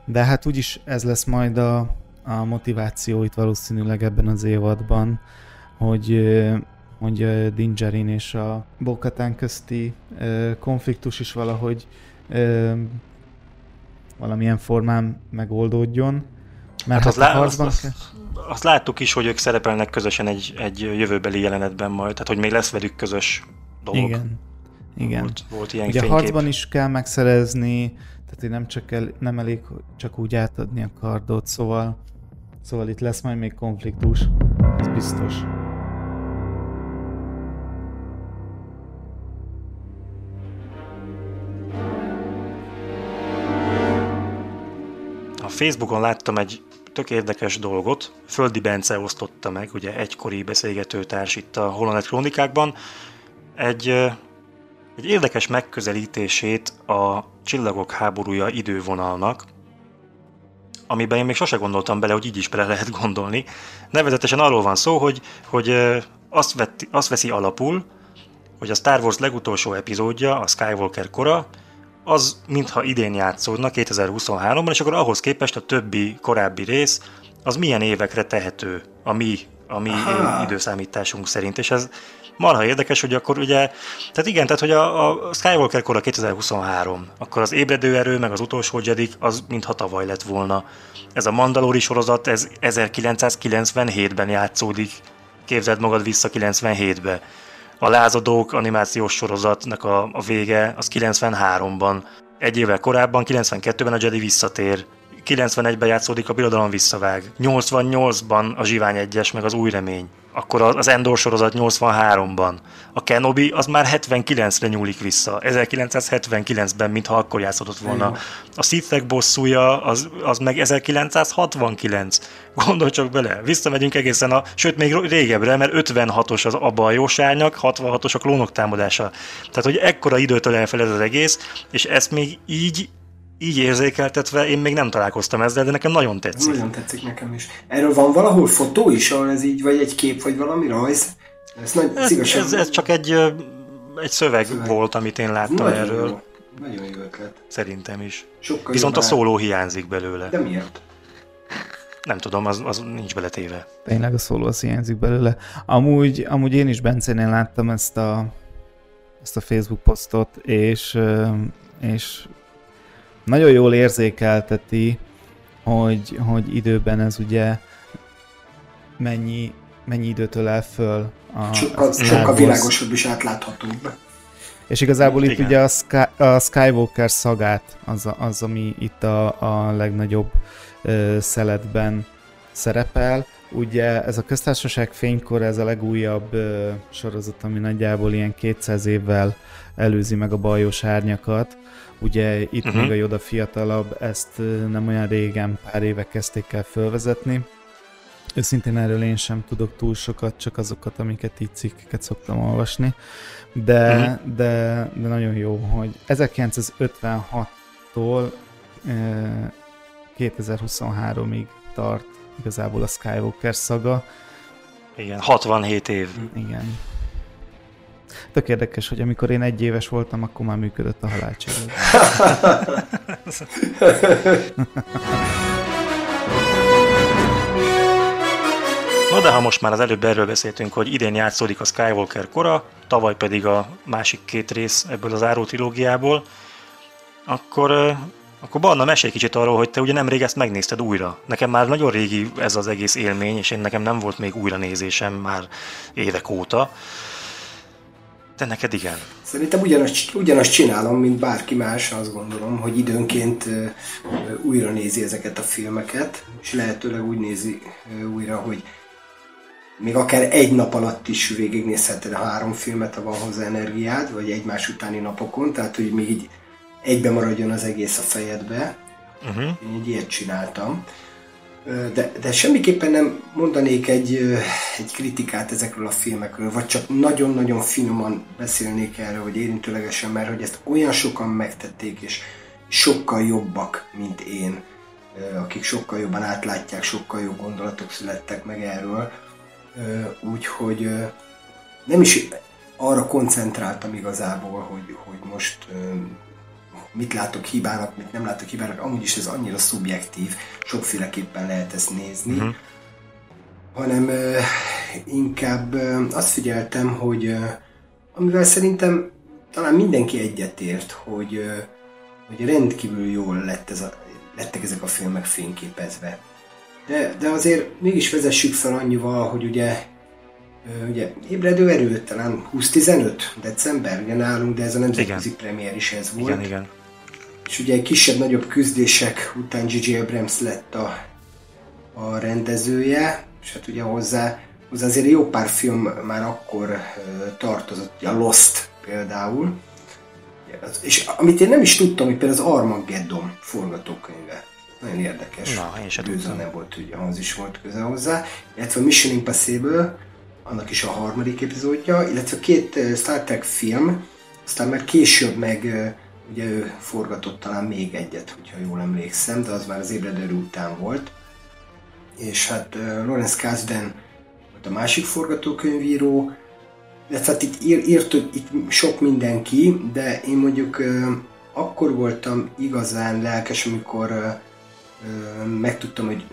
de hát úgyis ez lesz majd a, a motiváció itt valószínűleg ebben az évadban, hogy hogy Dingerin és a Bokatán közti konfliktus is valahogy valamilyen formán megoldódjon. Mert hát, hát a harcban... Azt, azt, azt láttuk is, hogy ők szerepelnek közösen egy, egy jövőbeli jelenetben majd, tehát hogy még lesz velük közös dolog. Igen. Igen. Volt, volt ilyen Ugye fénykép. a harcban is kell megszerezni, tehát hogy nem, csak el, nem elég csak úgy átadni a kardot, szóval, szóval itt lesz majd még konfliktus, ez biztos. A Facebookon láttam egy tök érdekes dolgot. Földi Bence osztotta meg, ugye egykori beszélgetőtárs itt a Holonet Krónikákban, egy, egy érdekes megközelítését a Csillagok háborúja idővonalnak, amiben én még sose gondoltam bele, hogy így is bele lehet gondolni. Nevezetesen arról van szó, hogy, hogy azt, vetti, azt veszi alapul, hogy a Star Wars legutolsó epizódja, a Skywalker kora, az mintha idén játszódna 2023-ban, és akkor ahhoz képest a többi korábbi rész az milyen évekre tehető a mi, a mi időszámításunk szerint, és ez marha érdekes, hogy akkor ugye, tehát igen, tehát hogy a, a Skywalker kora 2023, akkor az ébredő erő, meg az utolsó Jedi, az mintha tavaly lett volna. Ez a Mandalori sorozat, ez 1997-ben játszódik, képzeld magad vissza 97-be. A Lázadók animációs sorozatnak a, a vége az 93-ban. Egy évvel korábban, 92-ben a Jedi visszatér. 91-ben játszódik a Birodalom visszavág. 88-ban a Zsivány egyes meg az Új Remény akkor az Endor sorozat 83-ban. A Kenobi az már 79-re nyúlik vissza, 1979-ben, mintha akkor játszódott volna. A Sithek bosszúja az, az meg 1969. Gondolj csak bele, visszamegyünk egészen a, sőt még régebbre, mert 56-os az a bajós árnyak, 66-os a klónok támadása. Tehát, hogy ekkora időtől elfel ez az egész, és ezt még így így érzékeltetve én még nem találkoztam ezzel, de nekem nagyon tetszik. Nagyon tetszik nekem is. Erről van valahol fotó is, ahol ez így, vagy egy kép, vagy valami rajz? Ez, nagy, ez, ez, ez csak egy, egy szöveg, szöveg volt, amit én láttam nagyon erről. Jó. Nagyon jó ötlet. Szerintem is. Sokkal Viszont a szóló hiányzik belőle. De miért? Nem tudom, az, az nincs beletéve. Tényleg a szóló az hiányzik belőle. Amúgy, amúgy én is Bencénél láttam ezt a, ezt a Facebook posztot, és, és nagyon jól érzékelteti, hogy, hogy időben ez ugye mennyi, mennyi időt ölel föl. A, sokkal, a sokkal világosabb és átláthatóbb. És igazából itt ugye a, Sky, a Skywalker szagát az, az ami itt a, a legnagyobb ö, szeletben szerepel. Ugye ez a köztársaság fénykor, ez a legújabb ö, sorozat, ami nagyjából ilyen 200 évvel előzi meg a bajos árnyakat, Ugye itt uh-huh. még a Yoda fiatalabb, ezt nem olyan régen, pár éve kezdték el fölvezetni. Őszintén erről én sem tudok túl sokat, csak azokat, amiket így cikkeket szoktam olvasni. De, uh-huh. de, de nagyon jó, hogy 1956-tól eh, 2023-ig tart igazából a Skywalker szaga. Igen, 67 év. Igen. Tök érdekes, hogy amikor én egy éves voltam, akkor már működött a halálcsillag. Na de ha most már az előbb erről beszéltünk, hogy idén játszódik a Skywalker kora, tavaly pedig a másik két rész ebből az áró trilógiából, akkor, akkor Barna, mesélj kicsit arról, hogy te ugye nemrég ezt megnézted újra. Nekem már nagyon régi ez az egész élmény, és én nekem nem volt még újra nézésem már évek óta. Te neked igen. Szerintem ugyanazt, ugyanazt csinálom, mint bárki más, azt gondolom, hogy időnként újra nézi ezeket a filmeket, és lehetőleg úgy nézi újra, hogy még akár egy nap alatt is végignézheted a három filmet, ha van hozzá energiád, vagy egymás utáni napokon, tehát hogy még így egybe maradjon az egész a fejedbe. Uh-huh. Én egy ilyet csináltam. De, de semmiképpen nem mondanék egy, egy kritikát ezekről a filmekről, vagy csak nagyon-nagyon finoman beszélnék erről, vagy érintőlegesen, mert hogy ezt olyan sokan megtették, és sokkal jobbak, mint én, akik sokkal jobban átlátják, sokkal jobb gondolatok születtek meg erről. Úgyhogy nem is arra koncentráltam igazából, hogy, hogy most mit látok hibának, mit nem látok hibának, amúgy is ez annyira szubjektív, sokféleképpen lehet ezt nézni, uh-huh. hanem uh, inkább uh, azt figyeltem, hogy uh, amivel szerintem talán mindenki egyetért, hogy, uh, hogy rendkívül jól lett ez a, lettek ezek a filmek fényképezve. De, de azért mégis vezessük fel annyival, hogy ugye ugye ébredő erő, talán 20-15 december, ugye nálunk, de ez a nemzetközi premier is ez volt. Igen, igen és ugye kisebb-nagyobb küzdések után J.J. Abrams lett a, a rendezője, és hát ugye hozzá, hozzá azért jó pár film már akkor tartozott, ugye a Lost például, és amit én nem is tudtam, hogy például az Armageddon forgatókönyve. Nagyon érdekes. Na, én sem tudtam. nem volt, hogy ahhoz is volt köze hozzá. Illetve a Mission Impossible, annak is a harmadik epizódja, illetve két Star Trek film, aztán már később meg Ugye ő forgatott talán még egyet, hogyha jól emlékszem, de az már az ébredő után volt. És hát Lawrence Kasdan a másik forgatókönyvíró, illetve hát itt írt, írt itt sok mindenki, de én mondjuk akkor voltam igazán lelkes, amikor megtudtam, hogy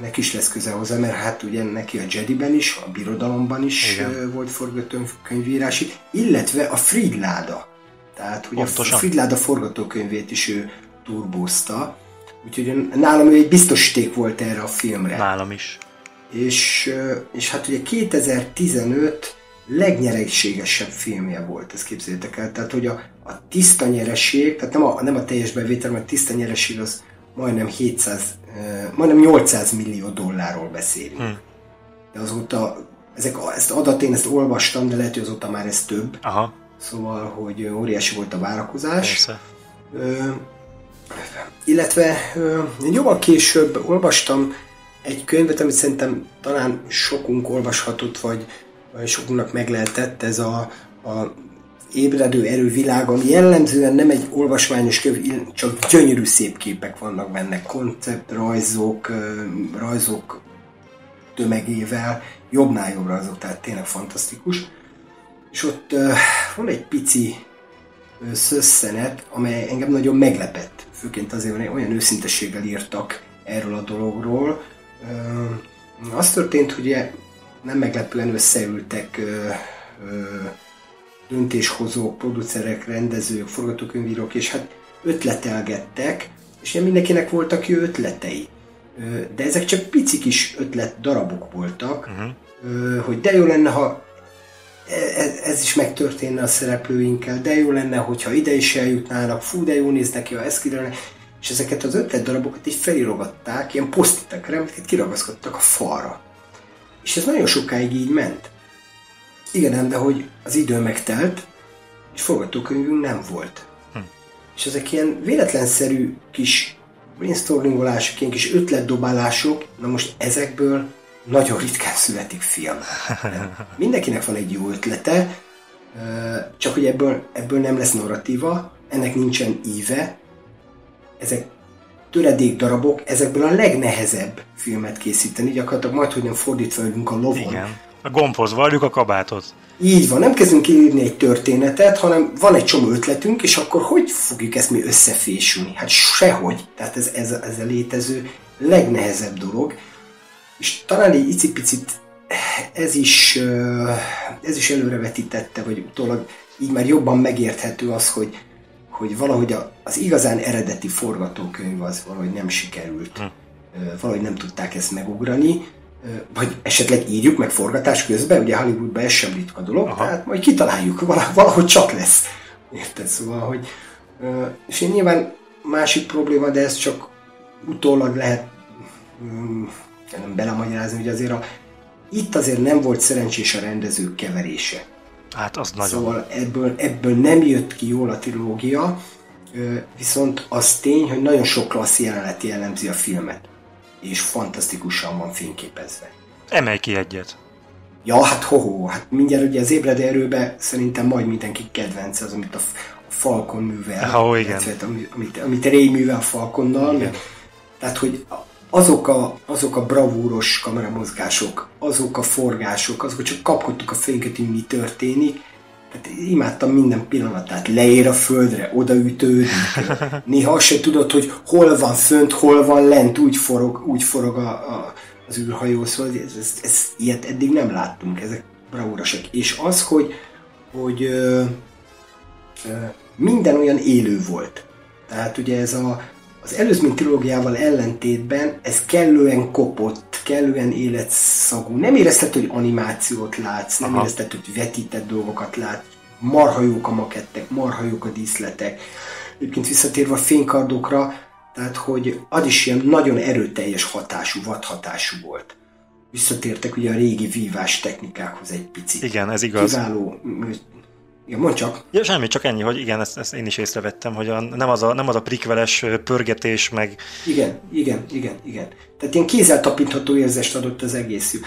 neki is lesz köze hozzá, mert hát ugye neki a Jediben is, a Birodalomban is Igen. volt forgatókönyvírási, illetve a Fridláda. Tehát, hogy Pontosan. a Fridláda forgatókönyvét is ő turbózta. Úgyhogy nálam ő egy biztosíték volt erre a filmre. Nálam is. És, és hát ugye 2015 legnyereségesebb filmje volt, ezt képzeljétek el. Tehát, hogy a, a tiszta nyereség, tehát nem a, nem a teljes bevétel, mert a tiszta nyereség az majdnem 700, majdnem 800 millió dollárról beszélünk. Hmm. De azóta, ezek, ezt adat én ezt olvastam, de lehet, hogy azóta már ez több. Aha. Szóval, hogy óriási volt a várakozás. Persze. Ö, illetve ö, jóval később olvastam egy könyvet, amit szerintem talán sokunk olvashatott, vagy, vagy sokunknak meg lehetett, ez a, a ébredő erő világ, ami jellemzően nem egy olvasmányos könyv, csak gyönyörű szép képek vannak benne, konceptrajzok, rajzok tömegével, jobbnál jobbra azok, tehát tényleg fantasztikus. És ott van egy pici szösszenet, amely engem nagyon meglepett, főként azért, hogy olyan őszintességgel írtak erről a dologról. Az történt, hogy nem meglepően összeültek döntéshozók, producerek, rendezők, forgatókönyvírók, és hát ötletelgettek, és ilyen mindenkinek voltak jó ötletei. De ezek csak pici kis ötlet darabok voltak, uh-huh. hogy de jó lenne, ha ez, ez is megtörténne a szereplőinkkel, de jó lenne, hogyha ide is eljutnának, fú, de jó néz neki, ha ez kiderülne. És ezeket az ötlet darabokat így felirogatták, ilyen posztitekre, amiket kiragaszkodtak a falra. És ez nagyon sokáig így ment. Igen, de hogy az idő megtelt, és forgatókönyvünk nem volt. Hm. És ezek ilyen véletlenszerű kis brainstormingolások, ilyen kis ötletdobálások, na most ezekből nagyon ritkán születik film. Mindenkinek van egy jó ötlete, csak hogy ebből, ebből nem lesz narratíva, ennek nincsen íve, ezek töredék darabok, ezekből a legnehezebb filmet készíteni, gyakorlatilag majd, hogy nem fordítva ülünk a lovon. Igen. A gombhoz varjuk a kabátot. Így van, nem kezdünk írni egy történetet, hanem van egy csomó ötletünk, és akkor hogy fogjuk ezt mi összefésülni? Hát sehogy. Tehát ez, ez, ez a létező legnehezebb dolog. És talán egy icipicit ez is, ez is előrevetítette, vagy utólag így már jobban megérthető az, hogy, hogy valahogy az igazán eredeti forgatókönyv az valahogy nem sikerült. Hm. Valahogy nem tudták ezt megugrani vagy esetleg írjuk meg forgatás közben, ugye Hollywoodban ez sem ritka dolog, Aha. tehát majd kitaláljuk, valahogy csak lesz. Érted? Szóval, hogy és én nyilván másik probléma, de ez csak utólag lehet nem belemagyarázni, hogy azért a, itt azért nem volt szerencsés a rendezők keverése. Hát az nagyon. Szóval ebből, ebből nem jött ki jól a trilógia, viszont az tény, hogy nagyon sok klassz jelenet jellemzi a filmet és fantasztikusan van fényképezve. Emelj ki egyet. Ja, hát hoho, hát mindjárt ugye az ébred erőbe szerintem majd mindenki kedvenc az, amit a, Falcon művel. Ha, igen. Tehát, amit, amit Ray művel a Falconnal. Igen. tehát, hogy azok a, azok a bravúros kameramozgások, azok a forgások, azok, csak kapkodtuk a fényket, hogy mi történik, Hát imádtam minden pillanatát, leér a földre, odaütődik. Néha azt se tudod, hogy hol van fönt, hol van lent, úgy forog, úgy forog a, a, az űrhajó, szóval ez, ez, ez, ilyet eddig nem láttunk, ezek bravúrosak. És az, hogy, hogy ö, ö, minden olyan élő volt. Tehát ugye ez a, az előzmény trilógiával ellentétben ez kellően kopott, kellően életszagú. Nem érezted, hogy animációt látsz, nem Aha. érezted, hogy vetített dolgokat látsz. Marha jók a makettek, marha jók a díszletek. Egyébként visszatérve a fénykardokra, tehát hogy az is ilyen nagyon erőteljes hatású, vadhatású volt. Visszatértek ugye a régi vívás technikákhoz egy picit. Igen, ez igaz. Kiváló igen, mondd csak. Ja, semmi, csak ennyi, hogy igen, ezt, ezt én is észrevettem, hogy a, nem, az a, nem az a prikveles pörgetés, meg... Igen, igen, igen, igen. Tehát ilyen kézzel tapintható érzést adott az egész.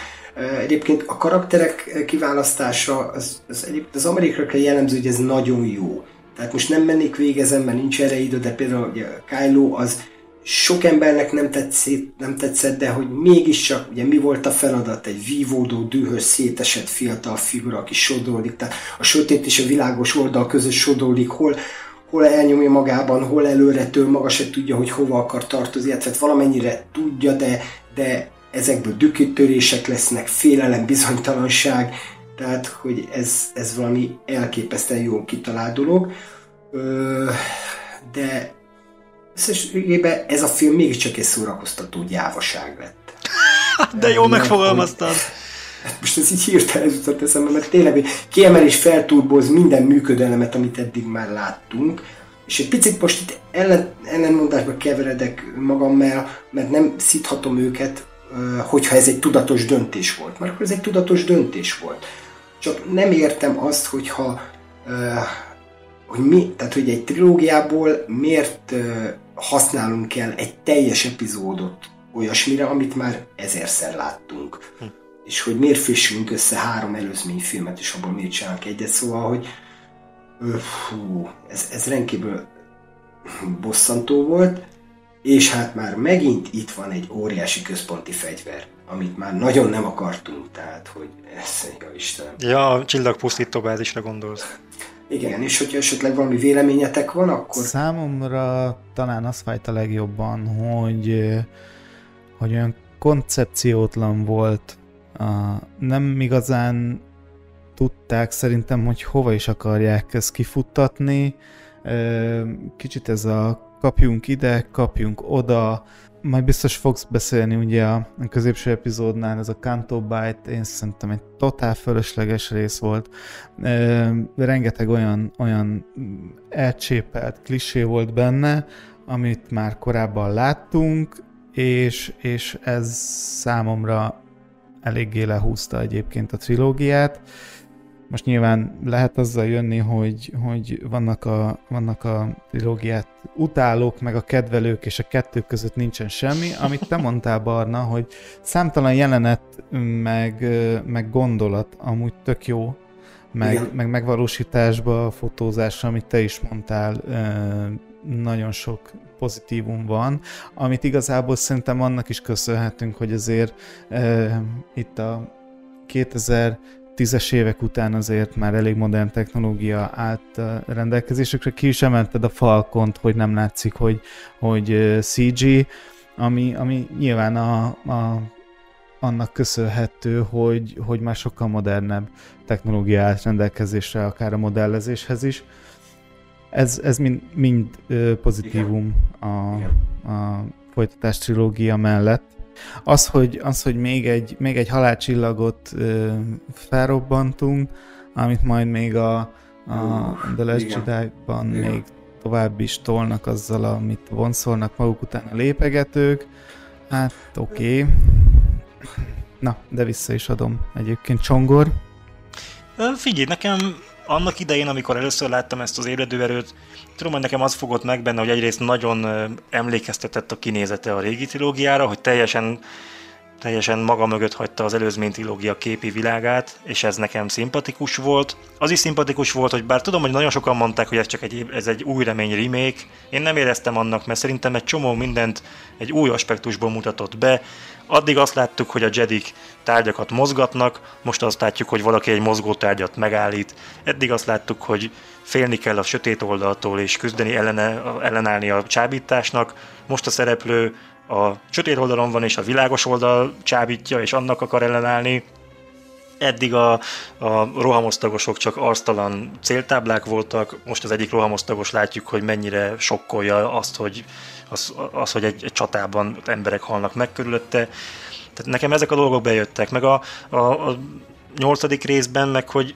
Egyébként a karakterek kiválasztása az, az, az amerikai jellemző, hogy ez nagyon jó. Tehát most nem mennék végezen, mert nincs erre idő, de például ugye Kylo az sok embernek nem tetszett, nem tetszett, de hogy mégiscsak, ugye mi volt a feladat? Egy vívódó, dühös, szétesett fiatal figura, aki sodródik, tehát a sötét és a világos oldal között sodródik, hol, hol elnyomja magában, hol előre től, maga se tudja, hogy hova akar tartozni, illetve valamennyire tudja, de, de ezekből dükítörések lesznek, félelem, bizonytalanság, tehát, hogy ez, ez valami elképesztően jó kitalált dolog. Ö, de összességében ez a film mégiscsak egy szórakoztató gyávaság lett. De jól megfogalmaztad. Hát most ez így hirtelen jutott eszembe, mert tényleg kiemel és felturboz minden működelemet, amit eddig már láttunk, és egy picit most itt ellen, ellenmondásba keveredek magammal, mert nem szíthatom őket, hogyha ez egy tudatos döntés volt. Mert akkor ez egy tudatos döntés volt. Csak nem értem azt, hogyha hogy mi, tehát hogy egy trilógiából miért használunk el egy teljes epizódot olyasmire, amit már ezerszer láttunk. Hm. És hogy miért fésülünk össze három filmet, és abból miért csinálunk egyet. Szóval, hogy fú, ez, ez rendkívül bosszantó volt, és hát már megint itt van egy óriási központi fegyver, amit már nagyon nem akartunk, tehát, hogy ez, ja Istenem. Ja, a csillagpusztító bázisra gondolsz. Igen, és hogyha esetleg valami véleményetek van, akkor... Számomra talán az fájt a legjobban, hogy, hogy olyan koncepciótlan volt, nem igazán tudták szerintem, hogy hova is akarják ezt kifuttatni. Kicsit ez a kapjunk ide, kapjunk oda, majd biztos fogsz beszélni ugye a középső epizódnál, ez a Kanto Byte, én szerintem egy totál fölösleges rész volt. E, rengeteg olyan, olyan elcsépelt klisé volt benne, amit már korábban láttunk, és, és ez számomra eléggé lehúzta egyébként a trilógiát. Most nyilván lehet azzal jönni, hogy, hogy vannak, a, vannak a trilógiát utálók, meg a kedvelők, és a kettő között nincsen semmi. Amit te mondtál, Barna, hogy számtalan jelenet, meg, meg gondolat amúgy tök jó, meg, meg megvalósításba, fotózásra, amit te is mondtál, nagyon sok pozitívum van, amit igazából szerintem annak is köszönhetünk, hogy azért itt a 2000 tízes évek után azért már elég modern technológia állt rendelkezésükre. Ki is emelted a Falcont, hogy nem látszik, hogy, hogy CG, ami, ami nyilván a, a, annak köszönhető, hogy, hogy már sokkal modernebb technológia állt rendelkezésre, akár a modellezéshez is. Ez, ez mind, mind pozitívum a, a folytatás trilógia mellett. Az, hogy, az, hogy még egy, még egy halálcsillagot ö, felrobbantunk, amit majd még a, a uh, The Last Jedi-ban még tovább is tolnak azzal, amit vonszolnak maguk után a lépegetők. Hát oké. Okay. Na, de vissza is adom egyébként Csongor. Figyelj, nekem annak idején, amikor először láttam ezt az ébredőerőt, tudom, hogy nekem az fogott meg benne, hogy egyrészt nagyon emlékeztetett a kinézete a régi trilógiára, hogy teljesen teljesen maga mögött hagyta az előzmény trilógia képi világát, és ez nekem szimpatikus volt. Az is szimpatikus volt, hogy bár tudom, hogy nagyon sokan mondták, hogy ez csak egy, ez egy új remény remake, én nem éreztem annak, mert szerintem egy csomó mindent egy új aspektusból mutatott be. Addig azt láttuk, hogy a Jedik tárgyakat mozgatnak, most azt látjuk, hogy valaki egy mozgó tárgyat megállít. Eddig azt láttuk, hogy félni kell a sötét oldaltól és küzdeni ellene, ellenállni a csábításnak. Most a szereplő a sötét oldalon van, és a világos oldal csábítja, és annak akar ellenállni. Eddig a, a rohamosztagosok csak arctalan céltáblák voltak, most az egyik rohamosztagos látjuk, hogy mennyire sokkolja azt, hogy, az, az, hogy egy, egy csatában emberek halnak meg körülötte. Tehát nekem ezek a dolgok bejöttek, meg a, a, a nyolcadik részben, meg hogy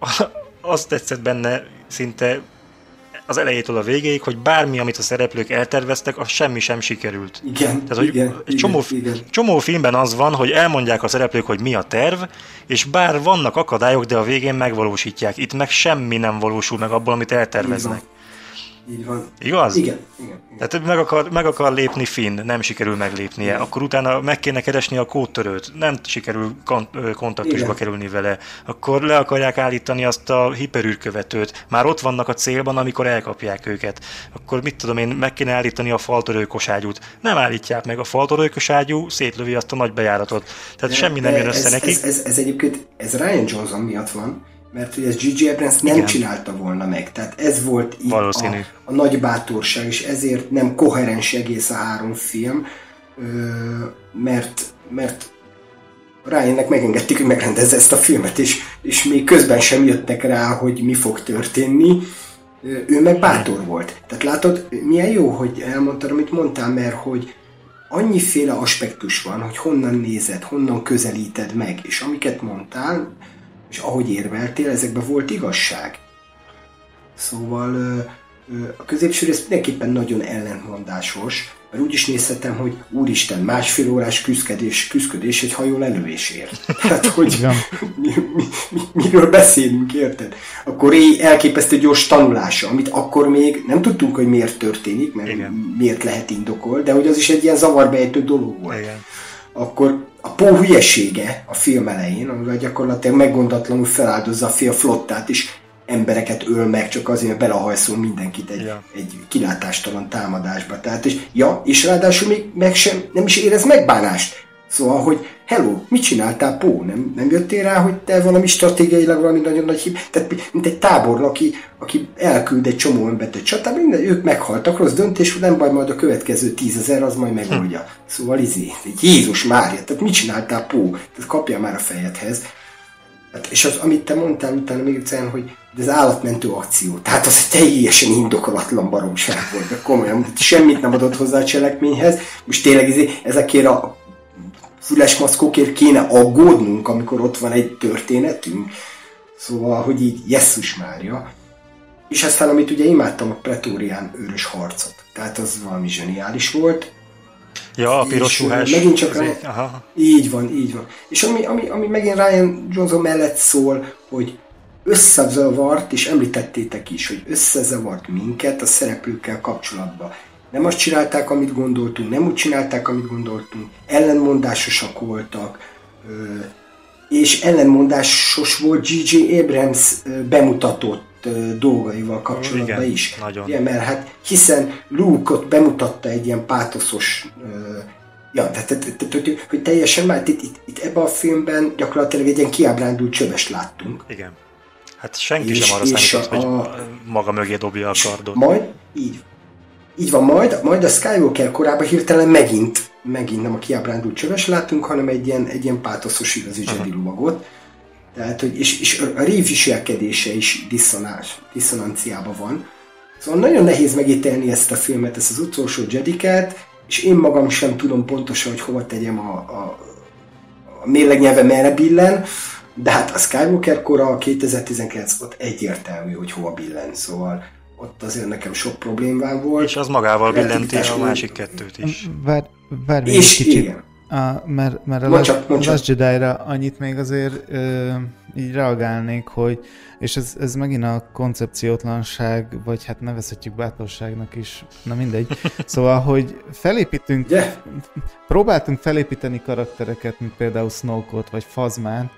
azt tetszett benne szinte az elejétől a végéig, hogy bármi, amit a szereplők elterveztek, az semmi sem sikerült. Igen, Tehát, hogy igen, egy csomó, igen. csomó filmben az van, hogy elmondják a szereplők, hogy mi a terv, és bár vannak akadályok, de a végén megvalósítják. Itt meg semmi nem valósul meg abból, amit elterveznek. Így van. Igaz? Igen, igen. igen. Tehát meg akar, meg akar lépni Finn, nem sikerül meglépnie. Akkor utána meg kéne keresni a kódtörőt, nem sikerül kon- kontaktusba Igen. kerülni vele. Akkor le akarják állítani azt a hiperűrkövetőt. Már ott vannak a célban, amikor elkapják őket. Akkor mit tudom én, meg kéne állítani a faltörőkoságyút. Nem állítják meg a faltörőkoságyú, szétlövi azt a nagy bejáratot. Tehát De- semmi nem de jön össze ez, neki. Ez, ez, ez, egyébként, ez Ryan Johnson miatt van, mert hogy ez G.G. Abrams nem Igen. csinálta volna meg. Tehát ez volt Valószínű. a, a nagy bátorság, és ezért nem koherens egész a három film, mert, mert Ryannek megengedték, hogy megrendezze ezt a filmet, és, és még közben sem jöttek rá, hogy mi fog történni. Ő meg bátor volt. Tehát látod, milyen jó, hogy elmondtad, amit mondtál, mert hogy annyiféle aspektus van, hogy honnan nézed, honnan közelíted meg, és amiket mondtál, és ahogy érveltél, ezekben volt igazság. Szóval a középső rész mindenképpen nagyon ellentmondásos, mert úgy is nézhetem, hogy úristen, másfél órás küzdködés, küzdködés egy hajó lelövésért. Tehát, hogy mi, mi, mi, miről beszélünk, érted? Akkor így elképesztő gyors tanulása, amit akkor még nem tudtunk, hogy miért történik, mert Igen. miért lehet indokol, de hogy az is egy ilyen zavarbejtő dolog volt Igen. akkor a Pó hülyesége a film elején, amivel gyakorlatilag meggondatlanul feláldozza a fél flottát, és embereket öl meg, csak azért, mert belehajszol mindenkit egy, Ja. egy kilátástalan támadásba. Tehát, és, ja, és ráadásul még meg sem, nem is érez megbánást. Szóval, hogy hello, mit csináltál, Pó? Nem, nem jöttél rá, hogy te valami stratégiailag valami nagyon nagy hib... Tehát, mint egy tábornok, aki, aki elküld egy csomó embert egy csatába, minden, ők meghaltak, rossz döntés, nem baj, majd a következő tízezer az majd megoldja. Szóval izé, Jézus Mária, tehát mit csináltál, Pó? Tehát kapjál már a fejedhez. Hát, és az, amit te mondtál utána még egyszer, hogy ez állatmentő akció. Tehát az egy teljesen indokolatlan baromság volt, de komolyan, semmit nem adott hozzá a cselekményhez. Most tényleg izé, ezekért a füles maszkokért kéne aggódnunk, amikor ott van egy történetünk. Szóval, hogy így Jesszus Mária. És aztán, amit ugye imádtam, a Pretórián őrös harcot. Tehát az valami zseniális volt. Ja, a piros ruhás. megint csak izé, rá- Aha. Így van, így van. És ami, ami, ami megint Ryan Johnson mellett szól, hogy összezavart, és említettétek is, hogy összezavart minket a szereplőkkel kapcsolatban. Nem azt csinálták, amit gondoltunk, nem úgy csinálták, amit gondoltunk, ellenmondásosak voltak, és ellenmondásos volt G.J. Abrams bemutatott dolgaival kapcsolatban Igen, is. nagyon. Ugye, mert hát hiszen Luke ott bemutatta egy ilyen pátoszos Ja, tehát, tehát, tehát hogy, hogy teljesen már itt, itt, itt ebben a filmben gyakorlatilag egy ilyen kiábrándult csövest láttunk. Igen. Hát senki És- sem arra számított, hogy a- maga mögé dobja a kardot. Majd, így, így van, majd, majd a Skywalker korában hirtelen megint, megint nem a kiábrándult csöves látunk, hanem egy ilyen, egy ilyen pátoszos igazi Jedi lovagot. Tehát, hogy, és, és a Reeve viselkedése is diszonás, diszonanciában van. Szóval nagyon nehéz megítélni ezt a filmet, ezt az utolsó Jediket, és én magam sem tudom pontosan, hogy hova tegyem a, a, a mérlegnyelve merre billen, de hát a Skywalker kora a 2019 ott egyértelmű, hogy hova billen, szóval ott azért nekem sok problémám volt. És az magával billenti a másik kettőt is. Várj, várj még És egy kicsit. igen. A, mert, mert a Mondd Last, csak, mondd csak. Last Jedi-ra annyit még azért ö, így reagálnék, hogy és ez, ez megint a koncepciótlanság, vagy hát nevezhetjük bátorságnak is, na mindegy. Szóval, hogy felépítünk, Ugye? próbáltunk felépíteni karaktereket, mint például Snoke-ot, vagy Fazmán,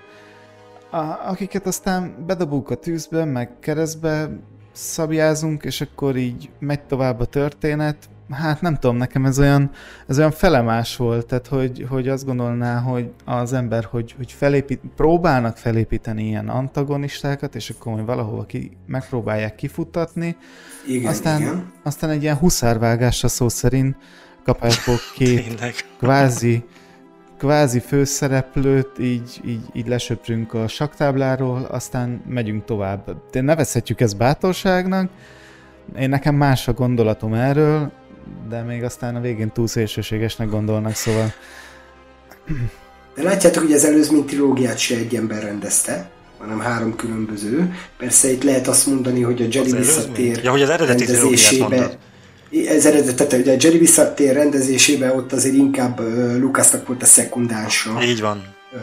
a, akiket aztán bedobunk a tűzbe, meg keresztbe szabjázunk, és akkor így megy tovább a történet. Hát nem tudom, nekem ez olyan, ez olyan felemás volt, tehát hogy, hogy azt gondolná, hogy az ember, hogy, hogy felépít, próbálnak felépíteni ilyen antagonistákat, és akkor majd valahova ki, megpróbálják kifuttatni, Igen, aztán, igen. aztán egy ilyen huszárvágásra szó szerint kapásból két kvázi, kvázi főszereplőt így, így, így lesöprünk a saktábláról, aztán megyünk tovább. De nevezhetjük ezt bátorságnak, én nekem más a gondolatom erről, de még aztán a végén túl szélsőségesnek gondolnak, szóval De látjátok, hogy az előzmény trilógiát se egy ember rendezte, hanem három különböző. Persze itt lehet azt mondani, hogy a Jedi visszatér Ja, hogy az eredeti trilógiát mondod. Ez eredet, tehát hogy a Jedi visszatér rendezésében ott azért inkább uh, Lucasnak volt a szekundánsa, Így van. uh,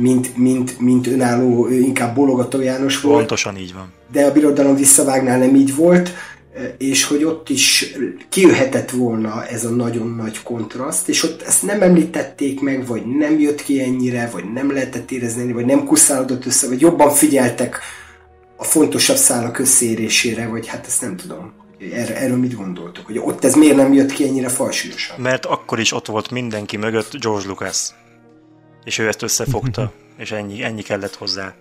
mint, mint, mint önálló, inkább bologató János volt. Pontosan így van. de a birodalom visszavágnál nem így volt. és hogy ott is kijöhetett volna ez a nagyon nagy kontraszt, és ott ezt nem említették meg, vagy nem jött ki ennyire, vagy nem lehetett érezni, vagy nem kuszálódott össze, vagy jobban figyeltek a fontosabb szálak összeérésére, vagy hát ezt nem tudom. Erre, erről mit gondoltok? Hogy ott ez miért nem jött ki ennyire falsúlyosan? Mert akkor is ott volt mindenki mögött George Lucas. És ő ezt összefogta, és ennyi, ennyi kellett hozzá.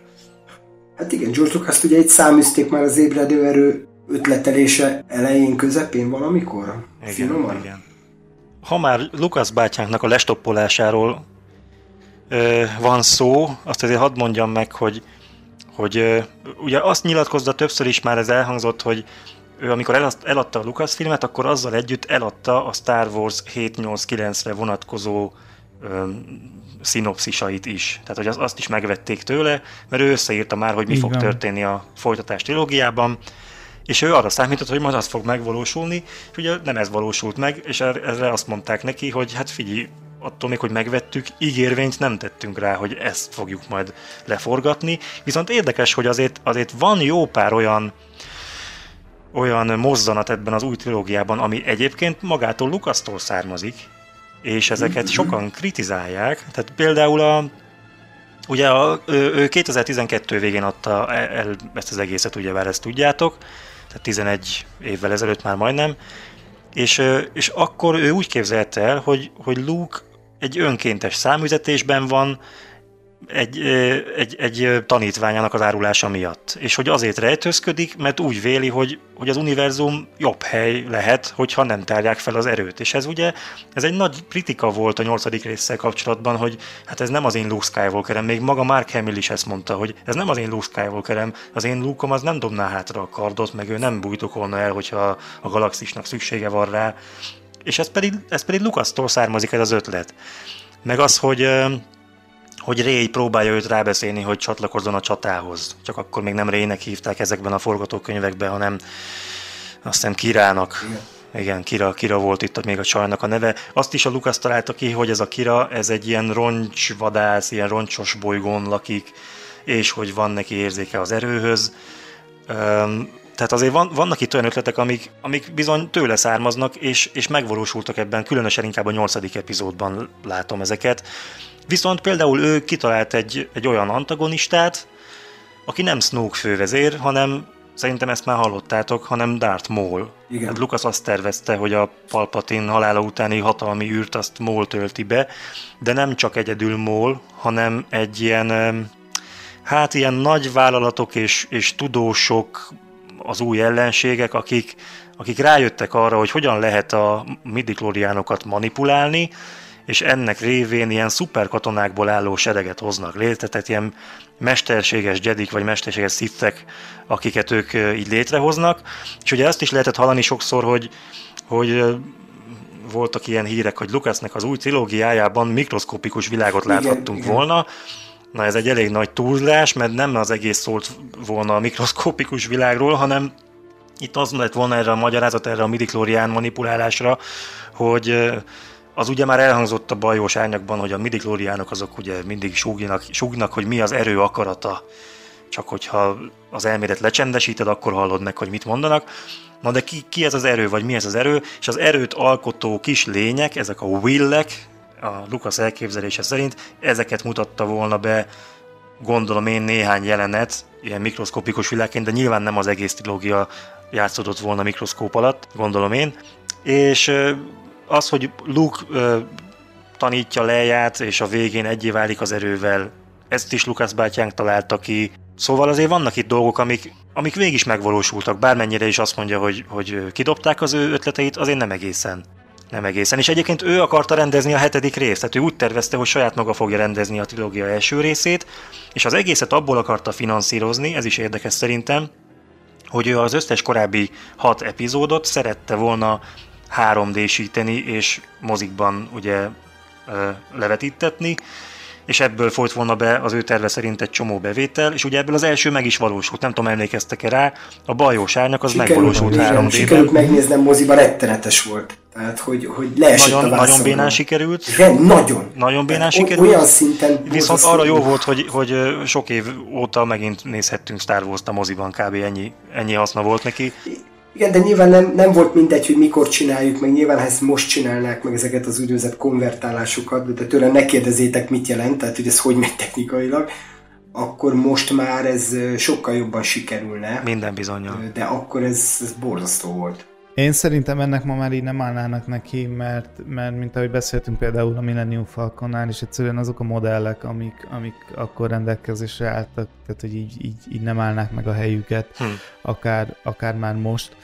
Hát igen, George Lucas ugye egy száműzték már az ébredő erő ötletelése elején, közepén valamikor? Igen, Finoman? igen. Ha már Lukasz bátyánknak a lestoppolásáról ö, van szó, azt azért hadd mondjam meg, hogy, hogy ö, ugye azt nyilatkozza többször is már ez elhangzott, hogy ő amikor eladta a Lucas filmet, akkor azzal együtt eladta a Star Wars 789-re vonatkozó ö, szinopszisait is. Tehát, hogy az, azt is megvették tőle, mert ő összeírta már, hogy mi Igen. fog történni a folytatás trilógiában, és ő arra számított, hogy majd az fog megvalósulni, és ugye nem ez valósult meg, és erre azt mondták neki, hogy hát figyelj, attól még, hogy megvettük, ígérvényt nem tettünk rá, hogy ezt fogjuk majd leforgatni. Viszont érdekes, hogy azért, azért van jó pár olyan olyan mozzanat ebben az új trilógiában, ami egyébként magától Lukasztól származik, és ezeket mm-hmm. sokan kritizálják. Tehát például a, ugye a, ő, ő 2012 végén adta el ezt az egészet, ugye már ezt tudjátok, tehát 11 évvel ezelőtt már majdnem, és, és akkor ő úgy képzelte el, hogy, hogy Luke egy önkéntes számüzetésben van, egy, egy, egy tanítványának az árulása miatt. És hogy azért rejtőzködik, mert úgy véli, hogy, hogy az univerzum jobb hely lehet, hogyha nem tárják fel az erőt. És ez ugye, ez egy nagy kritika volt a nyolcadik résszel kapcsolatban, hogy hát ez nem az én Luke Skywalkerem, még maga Mark Hamill is ezt mondta, hogy ez nem az én Luke Skywalkerem, az én Luke-om az nem dobná hátra a kardot, meg ő nem bújtokolna el, hogyha a galaxisnak szüksége van rá. És ez pedig, ez pedig Lucas-tól származik ez az ötlet. Meg az, hogy hogy Ray próbálja őt rábeszélni, hogy csatlakozzon a csatához. Csak akkor még nem Raynek hívták ezekben a forgatókönyvekben, hanem azt hiszem Kirának. Igen. Igen, Kira, Kira volt itt még a csajnak a neve. Azt is a Lukasz találta ki, hogy ez a Kira, ez egy ilyen roncsvadász, ilyen roncsos bolygón lakik, és hogy van neki érzéke az erőhöz. Üm, tehát azért van, vannak itt olyan ötletek, amik, amik bizony tőle származnak, és, és megvalósultak ebben, különösen inkább a nyolcadik epizódban látom ezeket. Viszont például ő kitalált egy, egy olyan antagonistát, aki nem Snoke fővezér, hanem szerintem ezt már hallottátok, hanem Darth Maul. Igen. Hát Lucas azt tervezte, hogy a Palpatine halála utáni hatalmi űrt azt Maul tölti be, de nem csak egyedül Maul, hanem egy ilyen, hát ilyen nagy vállalatok és, és tudósok, az új ellenségek, akik, akik rájöttek arra, hogy hogyan lehet a midiklóriánokat manipulálni, és ennek révén ilyen szuperkatonákból álló sereget hoznak létre, tehát ilyen mesterséges jedik vagy mesterséges szittek, akiket ők így létrehoznak. És ugye ezt is lehetett hallani sokszor, hogy, hogy voltak ilyen hírek, hogy Lucasnek az új trilógiájában mikroszkopikus világot láthattunk igen, volna. Igen. Na ez egy elég nagy túlzás, mert nem az egész szólt volna a mikroszkopikus világról, hanem itt az lett volna erre a magyarázat, erre a midiklórián manipulálásra, hogy az ugye már elhangzott a bajós árnyakban, hogy a midiklóriánok azok ugye mindig súgnak, súgnak, hogy mi az erő akarata. Csak hogyha az elmélet lecsendesíted, akkor hallod meg, hogy mit mondanak. Na de ki, ki ez az erő, vagy mi ez az erő? És az erőt alkotó kis lények, ezek a willek, a Lukasz elképzelése szerint, ezeket mutatta volna be, gondolom én néhány jelenet, ilyen mikroszkopikus világként, de nyilván nem az egész trilógia játszódott volna mikroszkóp alatt, gondolom én. És az, hogy Luke ö, tanítja leját, és a végén egyé válik az erővel, ezt is Lukasz bátyánk találta ki. Szóval azért vannak itt dolgok, amik, amik végig is megvalósultak, bármennyire is azt mondja, hogy, hogy kidobták az ő ötleteit, azért nem egészen. Nem egészen. És egyébként ő akarta rendezni a hetedik részt, tehát ő úgy tervezte, hogy saját maga fogja rendezni a trilógia első részét, és az egészet abból akarta finanszírozni, ez is érdekes szerintem, hogy ő az összes korábbi hat epizódot szerette volna 3D-síteni és mozikban ugye levetítetni, és ebből folyt volna be az ő terve szerint egy csomó bevétel, és ugye ebből az első meg is valósult, nem tudom, emlékeztek-e rá, a bajós árnyak az sikerült, megvalósult 3 d Sikerült megnéznem moziban, rettenetes volt. Tehát, hogy, hogy leesett nagyon, a Nagyon bénán sikerült. Igen, nagyon. Nagyon bénán sikerült. Olyan szinten... Viszont arra jó volt, hogy, hogy sok év óta megint nézhettünk Star Wars-t a moziban, kb. ennyi, ennyi haszna volt neki. Igen, de nyilván nem, nem volt mindegy, hogy mikor csináljuk, meg nyilván ha ezt most csinálnák meg ezeket az úgynevezett konvertálásokat, de tőlem ne kérdezzétek, mit jelent, tehát hogy ez hogy megy technikailag, akkor most már ez sokkal jobban sikerülne. Minden bizonyal. De akkor ez, ez borzasztó volt. Én szerintem ennek ma már így nem állnának neki, mert, mert mint ahogy beszéltünk például a Millennium Falconnál, és egyszerűen azok a modellek, amik, amik akkor rendelkezésre álltak, tehát hogy így, így, így nem állnák meg a helyüket, hm. akár, akár már most.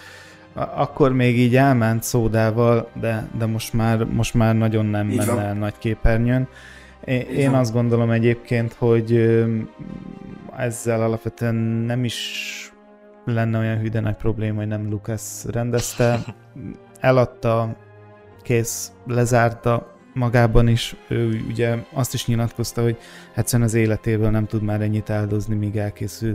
Akkor még így elment szódával, de, de most, már, most már nagyon nem így menne van. el nagy képernyőn. Én, én azt gondolom egyébként, hogy ezzel alapvetően nem is lenne olyan hűde nagy probléma, hogy nem Lucas rendezte. Eladta, kész, lezárta magában is. Ő ugye azt is nyilatkozta, hogy egyszerűen az életéből nem tud már ennyit áldozni, míg elkészül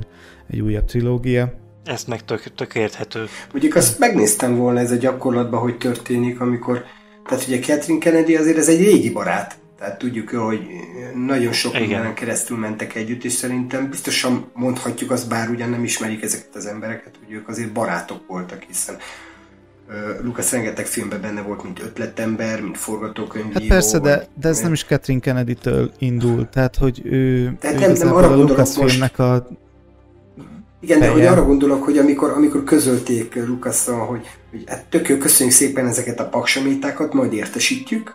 egy újabb trilógia. Ezt meg tök, tök érthető. Ugye azt megnéztem volna ez a gyakorlatban, hogy történik, amikor tehát ugye Catherine Kennedy azért ez egy régi barát. Tehát tudjuk, hogy nagyon sok mindenen keresztül mentek együtt, és szerintem biztosan mondhatjuk azt, bár ugyan nem ismerik ezeket az embereket, hogy ők azért barátok voltak, hiszen Lucas rengeteg filmben benne volt, mint ötletember, mint forgatókönyvíró. Hát persze, de, de ez nem is Catherine Kennedy-től indul, tehát hogy ő, tehát ő nem, nem arra a Lucas filmnek a igen, de hogy arra gondolok, hogy amikor, amikor közölték lucas hogy, hogy hát tök jó, köszönjük szépen ezeket a paksamétákat, majd értesítjük,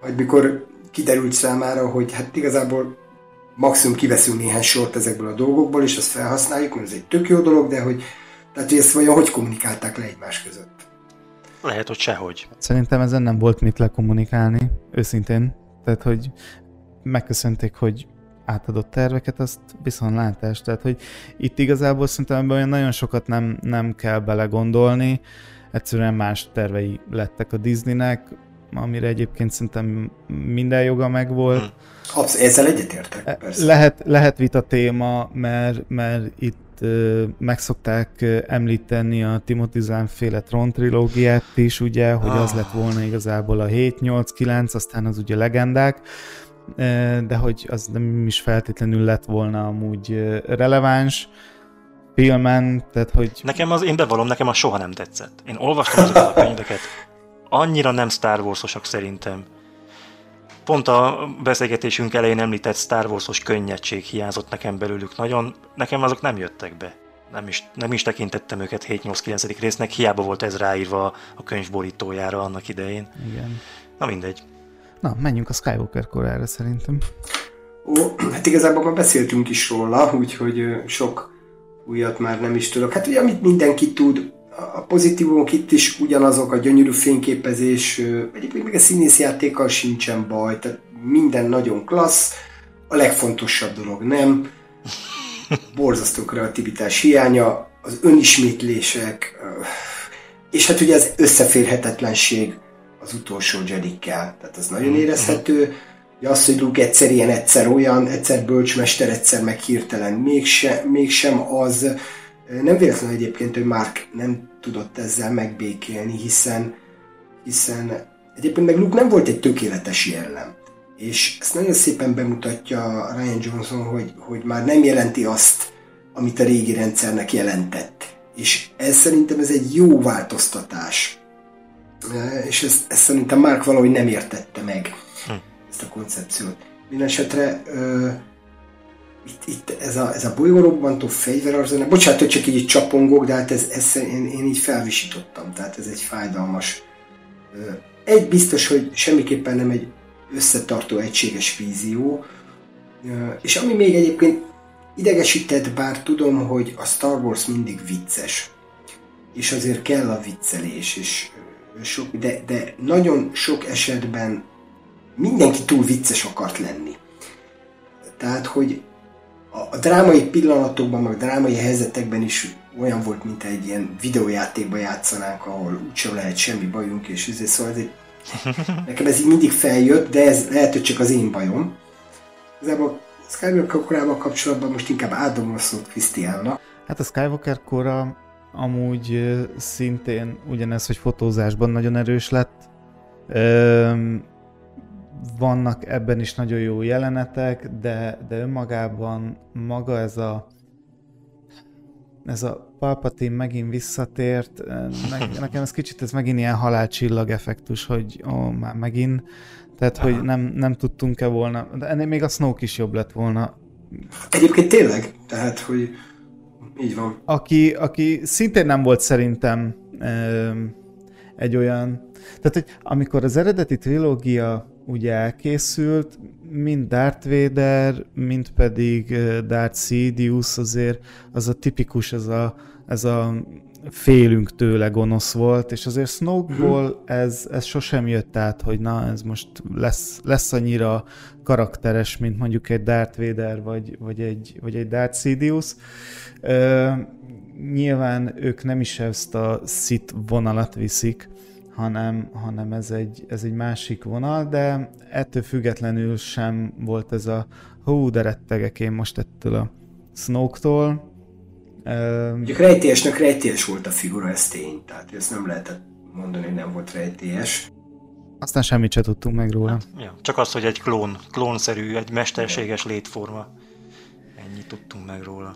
majd mikor kiderült számára, hogy hát igazából maximum kiveszünk néhány sort ezekből a dolgokból, és azt felhasználjuk, mert ez egy tök jó dolog, de hogy, tehát, hogy ezt vajon hogy kommunikálták le egymás között? Lehet, hogy sehogy. Szerintem ezen nem volt mit lekommunikálni, őszintén. Tehát, hogy megköszönték, hogy átadott terveket, azt viszont látás. Tehát, hogy itt igazából szerintem olyan nagyon sokat nem, nem kell belegondolni, egyszerűen más tervei lettek a Disneynek, amire egyébként szerintem minden joga megvolt. Hmm. Absz- ezzel egyetértek, e, persze. Lehet, lehet vita téma, mert, mert itt uh, megszokták említeni a Timothy Zahn féle Tron trilógiát is, ugye, hogy ah. az lett volna igazából a 7, 8, 9, aztán az ugye legendák, de hogy az nem is feltétlenül lett volna amúgy releváns filmen, tehát hogy... Nekem az, én bevallom, nekem az soha nem tetszett. Én olvastam azokat a könyveket, annyira nem Star Wars-osak szerintem. Pont a beszélgetésünk elején említett Star Wars-os könnyedség hiányzott nekem belőlük nagyon, nekem azok nem jöttek be. Nem is, nem is tekintettem őket 7-8-9. résznek, hiába volt ez ráírva a könyv borítójára annak idején. Igen. Na mindegy. Na, menjünk a Skywalker korára szerintem. Ó, hát igazából már beszéltünk is róla, úgyhogy sok újat már nem is tudok. Hát ugye, amit mindenki tud, a pozitívumok itt is ugyanazok, a gyönyörű fényképezés, egyébként még a színészjátékkal sincsen baj, tehát minden nagyon klassz, a legfontosabb dolog nem, borzasztó kreativitás hiánya, az önismétlések, és hát ugye az összeférhetetlenség az utolsó Jedikkel, tehát az nagyon mhm. érezhető, hogy az, hogy Luke egyszer ilyen, egyszer olyan, egyszer bölcsmester, egyszer meg hirtelen mégsem, mégsem az, nem véletlen egyébként, hogy Mark nem tudott ezzel megbékélni, hiszen, hiszen egyébként meg Luke nem volt egy tökéletes jellem. És ezt nagyon szépen bemutatja Ryan Johnson, hogy, hogy már nem jelenti azt, amit a régi rendszernek jelentett. És ez szerintem ez egy jó változtatás. És ezt, ezt szerintem Mark valahogy nem értette meg, hm. ezt a koncepciót. Mindenesetre itt, itt ez a, ez a bolygórobbantó fegyverarzona, bocsánat, hogy csak így csapongok, de hát ez, ez én, én így felvisítottam, tehát ez egy fájdalmas. Egy biztos, hogy semmiképpen nem egy összetartó, egységes vízió, és ami még egyébként idegesített, bár tudom, hogy a Star Wars mindig vicces, és azért kell a viccelés, és sok, de, de nagyon sok esetben mindenki túl vicces akart lenni. Tehát, hogy a, drámai pillanatokban, meg drámai helyzetekben is olyan volt, mint egy ilyen videójátékban játszanánk, ahol úgysem lehet semmi bajunk, és ezért szóval ez egy, nekem ez így mindig feljött, de ez lehet, hogy csak az én bajom. Igazából a Skywalker korával kapcsolatban most inkább átadom a szót Krisztiánnak. Hát a Skywalker kora amúgy szintén ugyanez, hogy fotózásban nagyon erős lett. Üm, vannak ebben is nagyon jó jelenetek, de, de önmagában maga ez a ez a Palpatine megint visszatért, nekem ez kicsit ez megint ilyen halálcsillag effektus, hogy ó, már megint, tehát Aha. hogy nem, nem tudtunk-e volna, de ennél még a Snoke is jobb lett volna. Egyébként tényleg, tehát hogy így van. Aki, aki szintén nem volt szerintem egy olyan... Tehát, hogy amikor az eredeti trilógia ugye elkészült, mind Darth Vader, mind pedig Darth Sidious azért az a tipikus, ez a, ez a félünk tőle gonosz volt, és azért Snoke-ból ez, ez sosem jött át, hogy na, ez most lesz, lesz annyira karakteres, mint mondjuk egy Darth Vader, vagy, vagy, egy, vagy egy Darth Sidious. Uh, nyilván ők nem is ezt a Sith vonalat viszik, hanem, hanem ez, egy, ez egy másik vonal, de ettől függetlenül sem volt ez a hú, de rettegek én most ettől a Snoke-tól. Mondjuk rejtélyesnek rejtélyes volt a figura, ez tény, tehát ezt nem lehetett mondani, hogy nem volt rejtélyes. Aztán semmit se tudtunk meg róla. Hát, ja, csak az, hogy egy klón, klónszerű, egy mesterséges létforma. Ennyit tudtunk meg róla.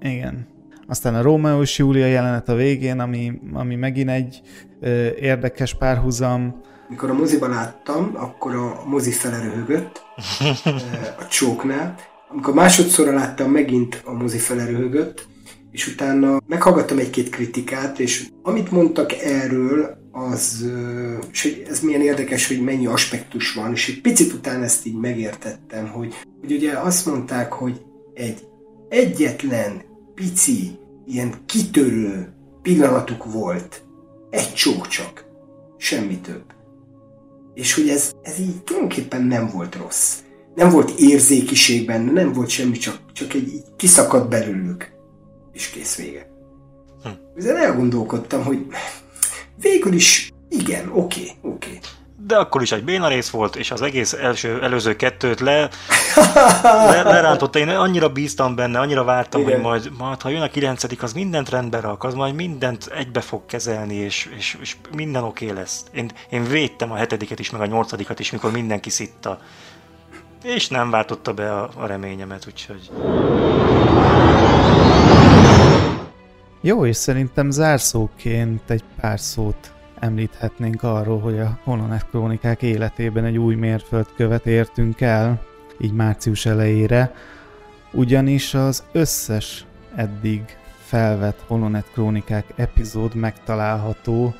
Igen. Aztán a Rómeó és Júlia jelenet a végén, ami, ami megint egy érdekes párhuzam. Mikor a moziban láttam, akkor a mozi felerőhögött a csóknál. Amikor másodszorra láttam, megint a mozi felerőhögött, és utána meghallgattam egy-két kritikát, és amit mondtak erről, az, és hogy ez milyen érdekes, hogy mennyi aspektus van, és egy picit utána ezt így megértettem, hogy, hogy ugye azt mondták, hogy egy egyetlen pici, ilyen kitörő pillanatuk volt. Egy csók csak. Semmi több. És hogy ez, ez így tulajdonképpen nem volt rossz. Nem volt érzékiség benne, nem volt semmi, csak, csak egy így kiszakadt belőlük. És kész vége. Hm. Ezen elgondolkodtam, hogy végül is igen, oké, okay, oké. Okay de akkor is egy béna rész volt, és az egész első, előző kettőt le, le lerántotta. Én annyira bíztam benne, annyira vártam, Igen. hogy majd, majd, ha jön a kilencedik, az mindent rendbe rak, az majd mindent egybe fog kezelni, és, és, és minden oké okay lesz. Én, én védtem a hetediket is, meg a nyolcadikat is, mikor mindenki szitta. És nem váltotta be a, a reményemet, úgyhogy... Jó, és szerintem zárszóként egy pár szót említhetnénk arról, hogy a Holonet Krónikák életében egy új mérföldkövet értünk el, így március elejére, ugyanis az összes eddig felvett Holonet Krónikák epizód megtalálható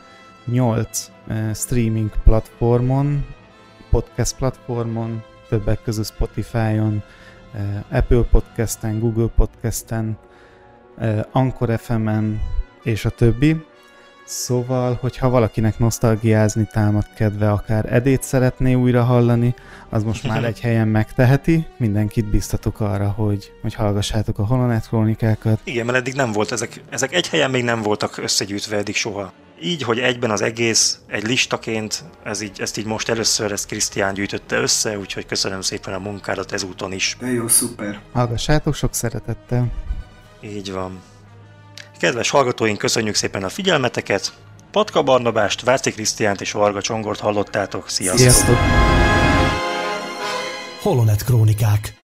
8 uh, streaming platformon, podcast platformon, többek között Spotify-on, Apple Podcast-en, Google Podcast-en, Anchor FM-en és a többi. Szóval, hogyha valakinek nosztalgiázni támad kedve, akár Edét szeretné újra hallani, az most már egy helyen megteheti. Mindenkit biztatok arra, hogy, hogy hallgassátok a Holonet krónikákat. Igen, mert eddig nem volt, ezek, ezek egy helyen még nem voltak összegyűjtve eddig soha. Így, hogy egyben az egész, egy listaként, ez így, ezt így most először ezt Krisztián gyűjtötte össze, úgyhogy köszönöm szépen a munkádat ezúton is. De jó, szuper. Hallgassátok sok szeretettel. Így van. Kedves hallgatóink, köszönjük szépen a figyelmeteket. Patka Barnabást, Váci Krisztiánt és Varga Csongort hallottátok. Sziasztok! Sziasztok! Holonet Krónikák